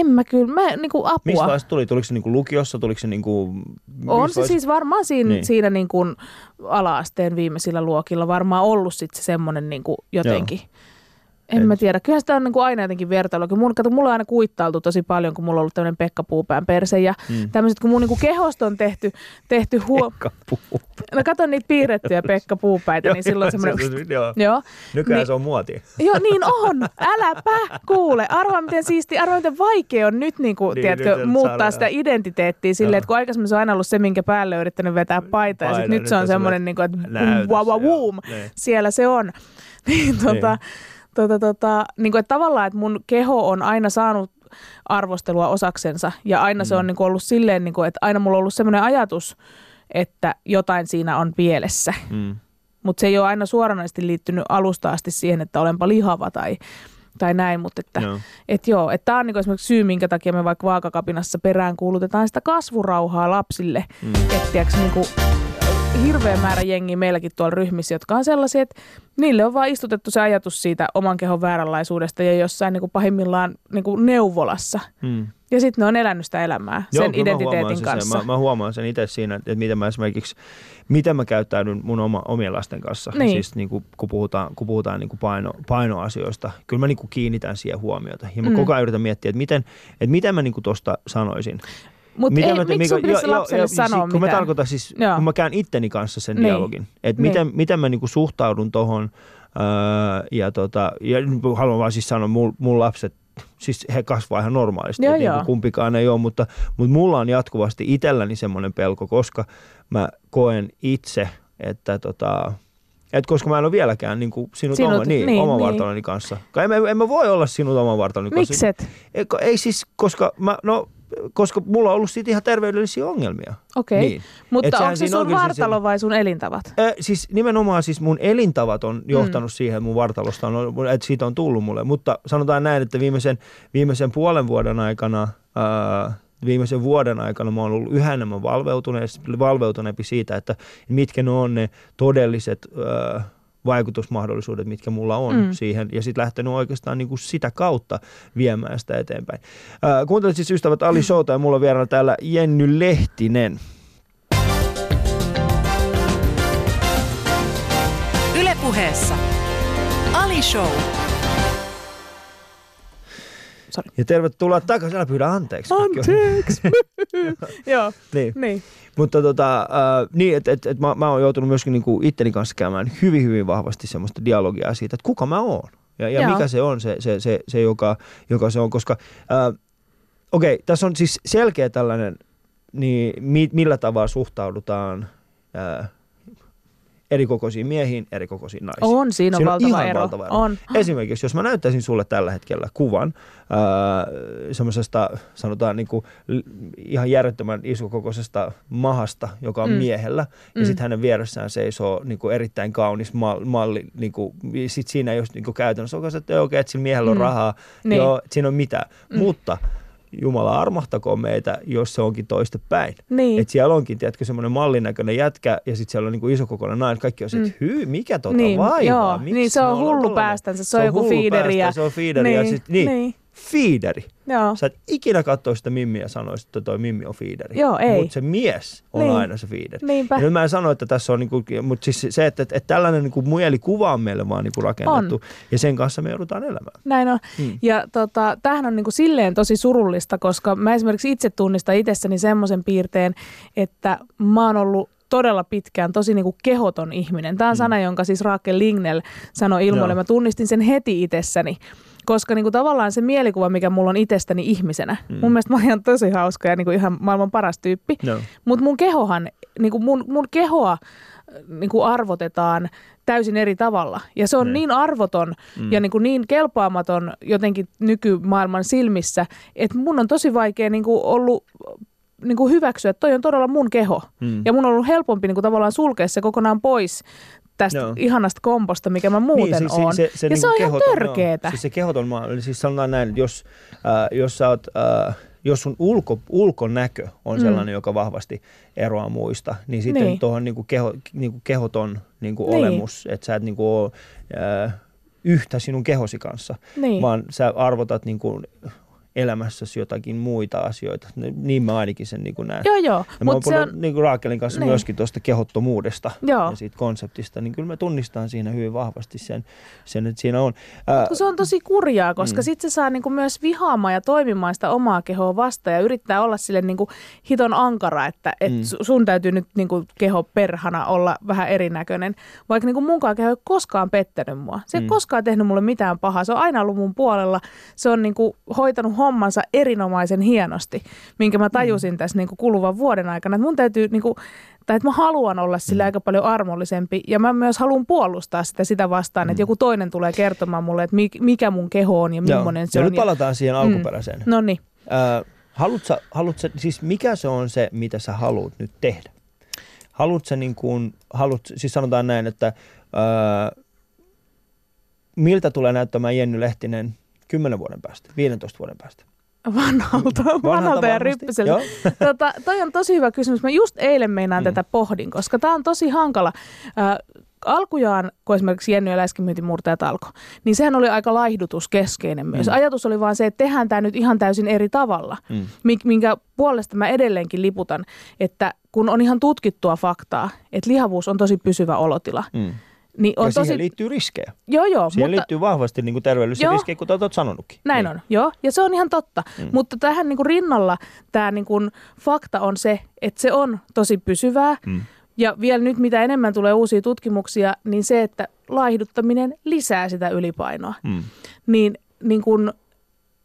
en mä kyllä, mä niin kuin apua. Missä vaiheessa tuli? Tuliko se niinku lukiossa? Tuliko se niinku... On missä se siis varmaan siinä, Niin. niin. siinä niin kuin ala-asteen viimeisillä luokilla varmaan ollut sitten se semmoinen niin kuin jotenkin. Joo. En Et- mä tiedä. Kyllähän sitä on niin kuin aina jotenkin vertailu. Kun mun, kato, mulla on aina kuittailtu tosi paljon, kun mulla on ollut tämmöinen Pekka Puupään perse. Ja Mm. mm. tämmöiset, kun mun niin kuin kehosto on tehty, tehty huo... Pekka Puu. No kato niitä piirrettyjä <laughs> Pekka Puupäitä, niin silloin semmoinen... Joo. Joo. Nykyään Niin- se on muotia. Joo, niin on. Äläpä kuule. Arvaa, miten siisti, arvaa, miten vaikea on nyt, niin kuin, Niin, tiedätkö, nyt muuttaa saada- sitä identiteettiä silleen, että kun aikaisemmin se on aina ollut se, minkä päälle on yrittänyt vetää paita, ja Paino, sit nyt nyt se on se semmoinen, niin kuin, että wow, wow, siellä se on. <laughs> Niin, tota, Niin. Tota, tota, niin kuin, että tavallaan, että mun keho on aina saanut arvostelua osaksensa, ja aina se Mm. on niin kuin ollut silleen, niin kuin, että aina mulla on ollut semmoinen ajatus, että jotain siinä on pielessä. Mm. Mutta se ei ole aina suoranaisesti liittynyt alusta asti siihen, että olenpa lihava tai, tai näin, mutta että Joo. et joo, että tämä on niinku esimerkiksi syy, minkä takia me vaikka vaakakapinassa perään kuulutetaan sitä kasvurauhaa lapsille. Mm. Että niinku, hirveä määrä jengiä meilläkin tuolla ryhmissä, jotka on sellaisia, että niille on vaan istutettu se ajatus siitä oman kehon vääränlaisuudesta ja jossain niinku pahimmillaan niinku neuvolassa. Mm. Ja sitten ne on elänyt sitä elämää Joo, sen kyllä mä identiteetin sen, kanssa. Mä, mä huomaan sen itse siinä, että miten mä esimerkiksi, miten mä käyttäydyn mun oma, omien lasten kanssa. Niin. Siis niin kuin, kun puhutaan, kun puhutaan niin kuin paino, painoasioista, kyllä mä niin kuin kiinnitän siihen huomiota. Ja mä Mm. koko ajan yritän miettiä, että miten, että miten mä niin kuin tosta sanoisin. Mutta Mitä ei, miksi sun Mika- pitäisi joo, lapselle joo, sanoa siis, Kun mä mitään? tarkoitan siis, Joo. kun mä käyn itteni kanssa sen Niin. dialogin, että Niin. miten, miten mä niinku suhtaudun tohon, öö, ja, tota, ja haluan vaan siis sanoa, mun, mun lapset, siis he kasvaa ihan normaalisti, Joo, niinku joo. kumpikaan ei ole, mutta, mutta mulla on jatkuvasti itselläni semmoinen pelko, koska mä koen itse, että tota, et koska mä en ole vieläkään niin kuin sinut, Sinut, oma, niin, niin, oman niin. vartaloni kanssa. En, en, en mä voi olla sinut oman vartaloni kanssa. Mikset? Ei, ei siis, koska mä, no, koska mulla on ollut siitä ihan terveydellisiä ongelmia. Okei. Niin. Mutta onko se sun onkin se- vartalo vai sun elintavat? Ö, siis nimenomaan siis mun elintavat on johtanut mm. siihen, että mun vartalosta on, että siitä on tullut mulle. Mutta sanotaan näin, että viimeisen, viimeisen puolen vuoden aikana, ää, viimeisen vuoden aikana mä oon ollut yhä enemmän valveutuneempi, valveutuneempi siitä, että mitkä ne on ne todelliset ää, vaikutusmahdollisuudet, mitkä mulla on mm. Siihen, ja sitten lähtenyt oikeastaan niin kuin sitä kautta viemään sitä eteenpäin. Ää, kuuntelit siis ystävät Ali Showta, ja mulla on vieraana täällä Jenny Lehtinen. Ylepuheessa Ali Show. Ja tervetuloa takaisin. Älä pyydä anteeksi. Anteeksi. <laughs> Joo, Niin. niin. Mutta tota, äh, niin, että et, et mä, mä oon joutunut myöskin niinku itteni kanssa käymään hyvin, hyvin vahvasti semmoista dialogia siitä, että kuka mä oon. Ja, ja Joo. mikä se on se, se, se, se joka, joka se on, koska äh, okei, okay, tässä on siis selkeä tällainen, niin mi, millä tavalla suhtaudutaan äh, eri kokoisiin miehiin, eri kokoisiin naisiin. On, siinä on Siinä valtava ihan ero. valtava ero. On. Esimerkiksi, jos mä näyttäisin sulle tällä hetkellä kuvan ää, semmoisesta, sanotaan niin kuin, ihan järjettömän isokokoisesta mahasta, joka on Mm. miehellä, ja Mm. sitten hänen vieressään seisoo niin kuin erittäin kaunis mal- malli, niin kuin, sit siinä ei ole niin kuin käytännössä, se, että okei, että sillä miehellä on Mm. rahaa, Niin. joo, siinä on mitään, Mm. mutta Jumala armahtakoon meitä, jos se onkin toista päin. Niin. Että siellä onkin, tiedätkö, semmoinen mallinäköinen jätkä ja sitten siellä on niinku isokokoinen nainen. Kaikki on se, että Mm. hyy, mikä tota Niin, vaivaa? joo. Miksi Niin, se on hullu päästänsä, se on joku ja- päästä, Se on feederi ja Niin, sit, niin, niin. Feederi. Joo. Sä et ikinä katsoisi sitä mimmiä ja sanoisi, että toi mimmi on feederi. Joo, ei. Mutta se mies on Niin. aina se feederi. Niinpä. Ja nyt mä en sano, että tässä on, niinku, mutta siis se, että, että, että tällainen niinku mielikuva on meille vaan niinku rakennettu. On. Ja sen kanssa me joudutaan elämään. Näin on. Mm. Ja tota, tämähän on niinku silleen tosi surullista, koska mä esimerkiksi itse tunnistan itsessäni semmoisen piirteen, että mä oon ollut todella pitkään tosi niinku kehoton ihminen. Tämä on Mm. sana, jonka siis Raakel Lignell sanoi ilmoille. Joo. Mä tunnistin sen heti itsessäni. Koska niinku tavallaan se mielikuva, mikä mulla on itsestäni ihmisenä. Mm. Mun mielestä mä oon ihan tosi hauska ja niinku ihan maailman paras tyyppi. No. Mutta mun kehohan, niinku mun, mun kehoa äh, niinku arvotetaan täysin eri tavalla. Ja se on Niin. niin arvoton Mm. ja niinku niin kelpaamaton jotenkin nykymaailman silmissä, että mun on tosi vaikea niinku ollut niinku hyväksyä, että toi on todella mun keho. Mm. Ja mun on ollut helpompi niinku tavallaan sulkea se kokonaan pois tästä Joo. ihanasta komposta, mikä mä muuten siis oon. Se, se, ja niinku se on ihan kehoton, törkeetä. Joo, siis se kehoton maa, eli siis sanotaan näin, että jos, äh, jos sä oot, äh, jos sun ulko, ulkonäkö on Mm. sellainen, joka vahvasti eroaa muista, niin sitten Niin. niin. tuohon niinku keho, niinku kehoton niinku Niin. olemus, että sä et niinku ole äh, yhtä sinun kehosi kanssa, Niin. vaan sä arvotat niinku elämässäsi jotakin muita asioita. Niin mä ainakin sen niinku näen. Joo, joo. Ja mä oon puhunut on, niin kuin Raakelin kanssa Niin. niin. myöskin tuosta kehottomuudesta Joo. ja siitä konseptista, niin kyllä mä tunnistan siinä hyvin vahvasti sen, sen että siinä on. Ää, se on tosi kurjaa, koska mm. Sitten se saa niinku myös vihaamaan ja toimimaan sitä omaa kehoa vastaan ja yrittää olla sille niinku hiton ankara, että et Mm. su- sun täytyy nyt niinku keho perhana olla vähän erinäköinen. Vaikka niinku munkaan keho ei koskaan pettänyt mua. Se ei mm. Koskaan tehnyt mulle mitään pahaa. Se on aina ollut mun puolella. Se on niinku hoitanut hommansa erinomaisen hienosti, minkä mä tajusin mm. tässä niinku kuluvan vuoden aikana. Että mun täytyy niinku, tai että mä haluan olla sille Mm. aika paljon armollisempi ja mä myös haluan puolustaa sitä sitä vastaan, että Mm. joku toinen tulee kertomaan mulle, että mi- mikä mun keho on ja joo. millainen se ja on. nyt palataan siihen alkuperäiseen. No niin. Ää, haluatko, haluatko, siis mikä se on se, mitä sä haluat nyt tehdä? Haluatko niin kuin, haluat, siis sanotaan näin, että ää, miltä tulee näyttämään Jenny Lehtinen 10 vuoden päästä, 15 vuoden päästä? Vanhalta, vanhalta ja varmasti. ryppyseltä. Tota, toi on tosi hyvä kysymys. Mä just eilen meinaan Mm. tätä pohdin, koska tämä on tosi hankala. Äh, alkujaan, kun esimerkiksi Jenny ja läskimyyntimurtajat alkoi, niin sehän oli aika laihdutuskeskeinen myös. Mm. Ajatus oli vaan se, että tehdään tämä nyt ihan täysin eri tavalla, Mm. mink- minkä puolesta mä edelleenkin liputan, että kun on ihan tutkittua faktaa, että lihavuus on tosi pysyvä olotila, Mm. Niin on ja siihen tosi... liittyy riskejä. Joo, joo, Siihen mutta... liittyy vahvasti niin kuin terveydellisiä riskejä, kuten olet sanonutkin. Näin niin. on, joo. Ja se on ihan totta. Mm. Mutta tähän niin kuin rinnalla tämä niin kuin fakta on se, että se on tosi pysyvää. Mm. Ja vielä nyt mitä enemmän tulee uusia tutkimuksia, niin se, että laihduttaminen lisää sitä ylipainoa. Mm. Niin, niin kuin,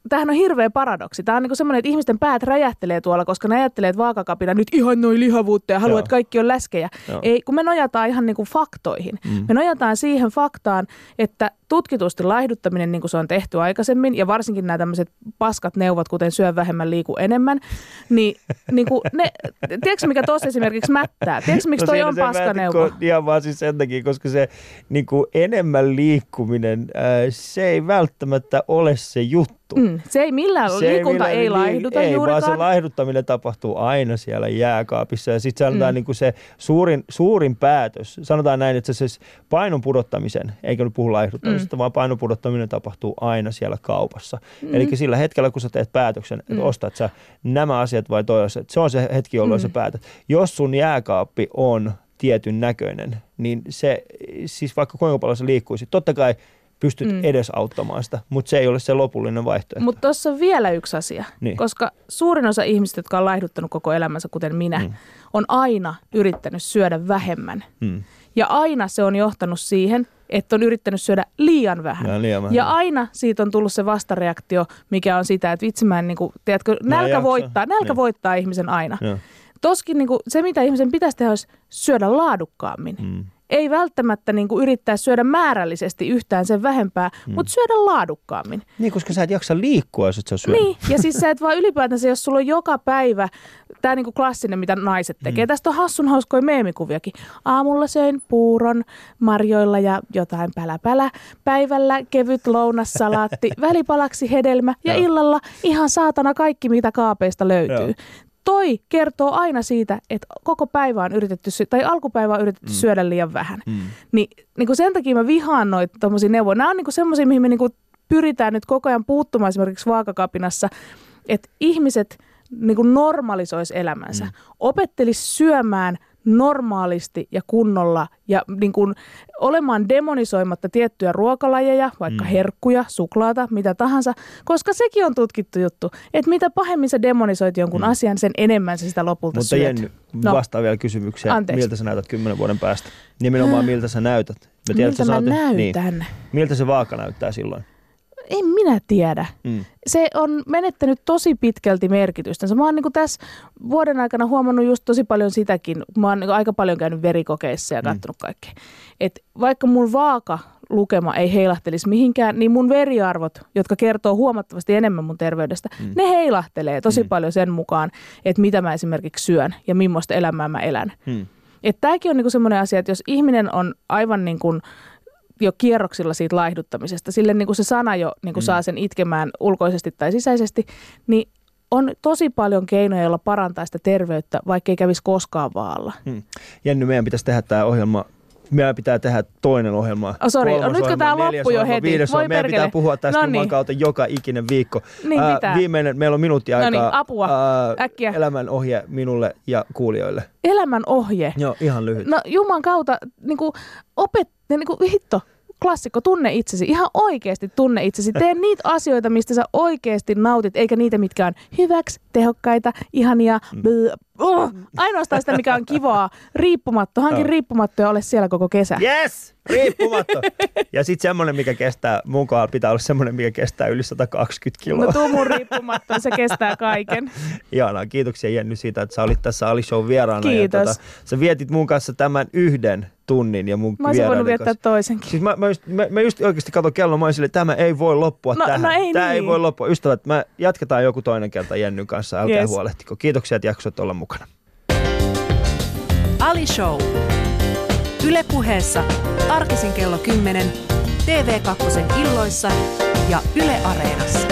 tämähän on hirveä paradoksi. Tämä on niin semmoinen, että ihmisten päät räjähtelee tuolla, koska ne ajattelee, että vaakakapina nyt ihan noin lihavuutta ja haluaa, Joo. että kaikki on läskejä. Joo. Ei, kun me nojataan ihan niin kuin faktoihin. Mm. Me nojataan siihen faktaan, että tutkitusti laihduttaminen, niin kuin se on tehty aikaisemmin, ja varsinkin nämä tämmöiset paskat neuvot, kuten syö vähemmän, liiku enemmän, niin, niin kuin ne, tiedätkö mikä tuossa esimerkiksi mättää? Tiedätkö miksi toi siinä on paskaneuvo? tiedä, Ihan vaan siis sen takia, koska se niin kuin enemmän liikkuminen, ää, se ei välttämättä ole se juttu. Mm, se ei millään, Se liikunta ei, millään laihduta ei, juurikaan. vaan se laihduttaminen tapahtuu aina siellä jääkaapissa. Ja sitten sanotaan Mm. niin kuin se suurin, suurin päätös, sanotaan näin, että se, se painon pudottamisen, eikä nyt puhu laihduttamisesta, mm. Vaan painon pudottaminen tapahtuu aina siellä kaupassa. Mm. Eli sillä hetkellä, kun sä teet päätöksen, että Mm. ostat sä nämä asiat vai toi asiat, se on se hetki, jolloin Mm. sä päätät. Jos sun jääkaappi on tietyn näköinen, niin se, siis vaikka kuinka paljon sä liikkuisit, totta kai pystyt Mm. mm. edesauttamaan sitä, mutta se ei ole se lopullinen vaihtoehto. Mutta tuossa on vielä yksi asia, Niin. koska suurin osa ihmistä, jotka on laihduttanut koko elämänsä, kuten minä, Mm. on aina yrittänyt syödä vähemmän. Mm. Ja aina se on johtanut siihen, että on yrittänyt syödä liian vähän. Ja liian vähän. Ja aina siitä on tullut se vastareaktio, mikä on sitä, että vitsi mä en, niin kuin, tiedätkö, nälkä voittaa, nälkä Niin. voittaa ihmisen aina. Joo. Toskin niin kuin, se, mitä ihmisen pitäisi tehdä, olisi syödä laadukkaammin. Mm. Ei välttämättä niin kuin yrittää syödä määrällisesti yhtään sen vähempää, mm. mutta syödä laadukkaammin. Niin, koska sä et jaksa liikkua, jos et sä syö. Niin, ja siis sä et vaan ylipäätänsä, jos sulla on joka päivä tämä niinku klassinen, mitä naiset tekee. Mm. Tästä on hassun hauskoja meemikuviakin. Aamulla söin puuron marjoilla ja jotain pälä Päivällä kevyt lounassalaatti, <laughs> välipalaksi hedelmä ja illalla ihan saatana kaikki, mitä kaapeista löytyy. Joo toi kertoo aina siitä, että koko päivä on yritetty, tai alkupäivä on yritetty mm. syödä liian vähän. Mm. Ni, niin kuin sen takia mä vihaan noita tommosia neuvoja. Nämä on niin semmoisia, mihin me niin kuin pyritään nyt koko ajan puuttumaan esimerkiksi vaakakapinassa, että ihmiset niin kuin normalisoisi elämänsä, mm. opettelisi syömään – normaalisti ja kunnolla ja niin kuin olemaan demonisoimatta tiettyjä ruokalajeja, vaikka mm. herkkuja, suklaata, mitä tahansa, koska sekin on tutkittu juttu, että mitä pahemmin sä demonisoit jonkun mm. asian, sen enemmän sä sitä lopulta Mutta syöt. Jenny, no. vastaa vielä kysymykseen, Anteeksi. miltä sä näytät kymmenen vuoden päästä? Nimenomaan miltä sä näytät? Mä tiedän, miltä mä saat, näytän? Niin. Miltä se vaaka näyttää silloin? En minä tiedä. Mm. Se on menettänyt tosi pitkälti merkitystä. Mä oon niin tässä vuoden aikana huomannut just tosi paljon sitäkin. Mä oon niin aika paljon käynyt verikokeissa ja katsonut mm. kaikkea. Et vaikka mun vaaka lukema ei heilahtelisi mihinkään, niin mun veriarvot, jotka kertoo huomattavasti enemmän mun terveydestä, mm. ne heilahtelee tosi mm. paljon sen mukaan, että mitä mä esimerkiksi syön ja millaista elämää mä elän. Mm. Että tämäkin on niinku semmoinen asia, että jos ihminen on aivan niin kuin jo kierroksilla siitä laihduttamisesta, sille niin kuin se sana jo niin kuin mm. saa sen itkemään ulkoisesti tai sisäisesti, niin on tosi paljon keinoja, joilla parantaa sitä terveyttä, vaikka ei kävisi koskaan vaalla. Hmm. Jenny, meidän pitäisi tehdä tämä ohjelma meidän pitää tehdä toinen ohjelma. Oh, sorry, on nytkö tämä loppu jo heti? Viides Voi meidän pitää puhua tästä Noniin. kautta joka ikinen viikko. Niin äh, viimeinen, meillä on minuutti aikaa. Noniin, apua, äh, äkkiä. Elämän ohje minulle ja kuulijoille. Elämän ohje? Joo, ihan lyhyt. No Juman kautta niin kuin opet, niin kuin, hitto, klassikko, tunne itsesi. Ihan oikeasti tunne itsesi. Tee <laughs> niitä asioita, mistä sä oikeasti nautit, eikä niitä, mitkä on hyväksi, tehokkaita, ihania, mm. uh, ainoastaan sitä, mikä on kivaa, riippumatto. <laughs> Hankin riippumatto ja ole siellä koko kesä. Yes! Riippumatto. Ja sitten semmoinen, mikä kestää, mun kohdalla pitää olla semmoinen, mikä kestää yli 120 kiloa. No tuu mun riippumatto, se kestää kaiken. <laughs> Ihanaa, kiitoksia Jenny siitä, että sä olit tässä Ali Show vieraana. Kiitos. Ja tuota, sä vietit mun kanssa tämän yhden tunnin ja mun Mä olisin voinut viettää kanssa. toisenkin. Siis mä, mä, just, mä, mä just oikeasti katson kello, mä sille, että tämä ei voi loppua no, tähän. No ei tämä niin. ei voi loppua. Ystävät, mä jatketaan joku toinen kerta Jennyn kanssa, älkää yes. huolehtiko. Kiitoksia, että jaksot olla mukana. Ali Show. Yle puheessa arkisin kello 10, TV2 illoissa ja Yle Areenassa.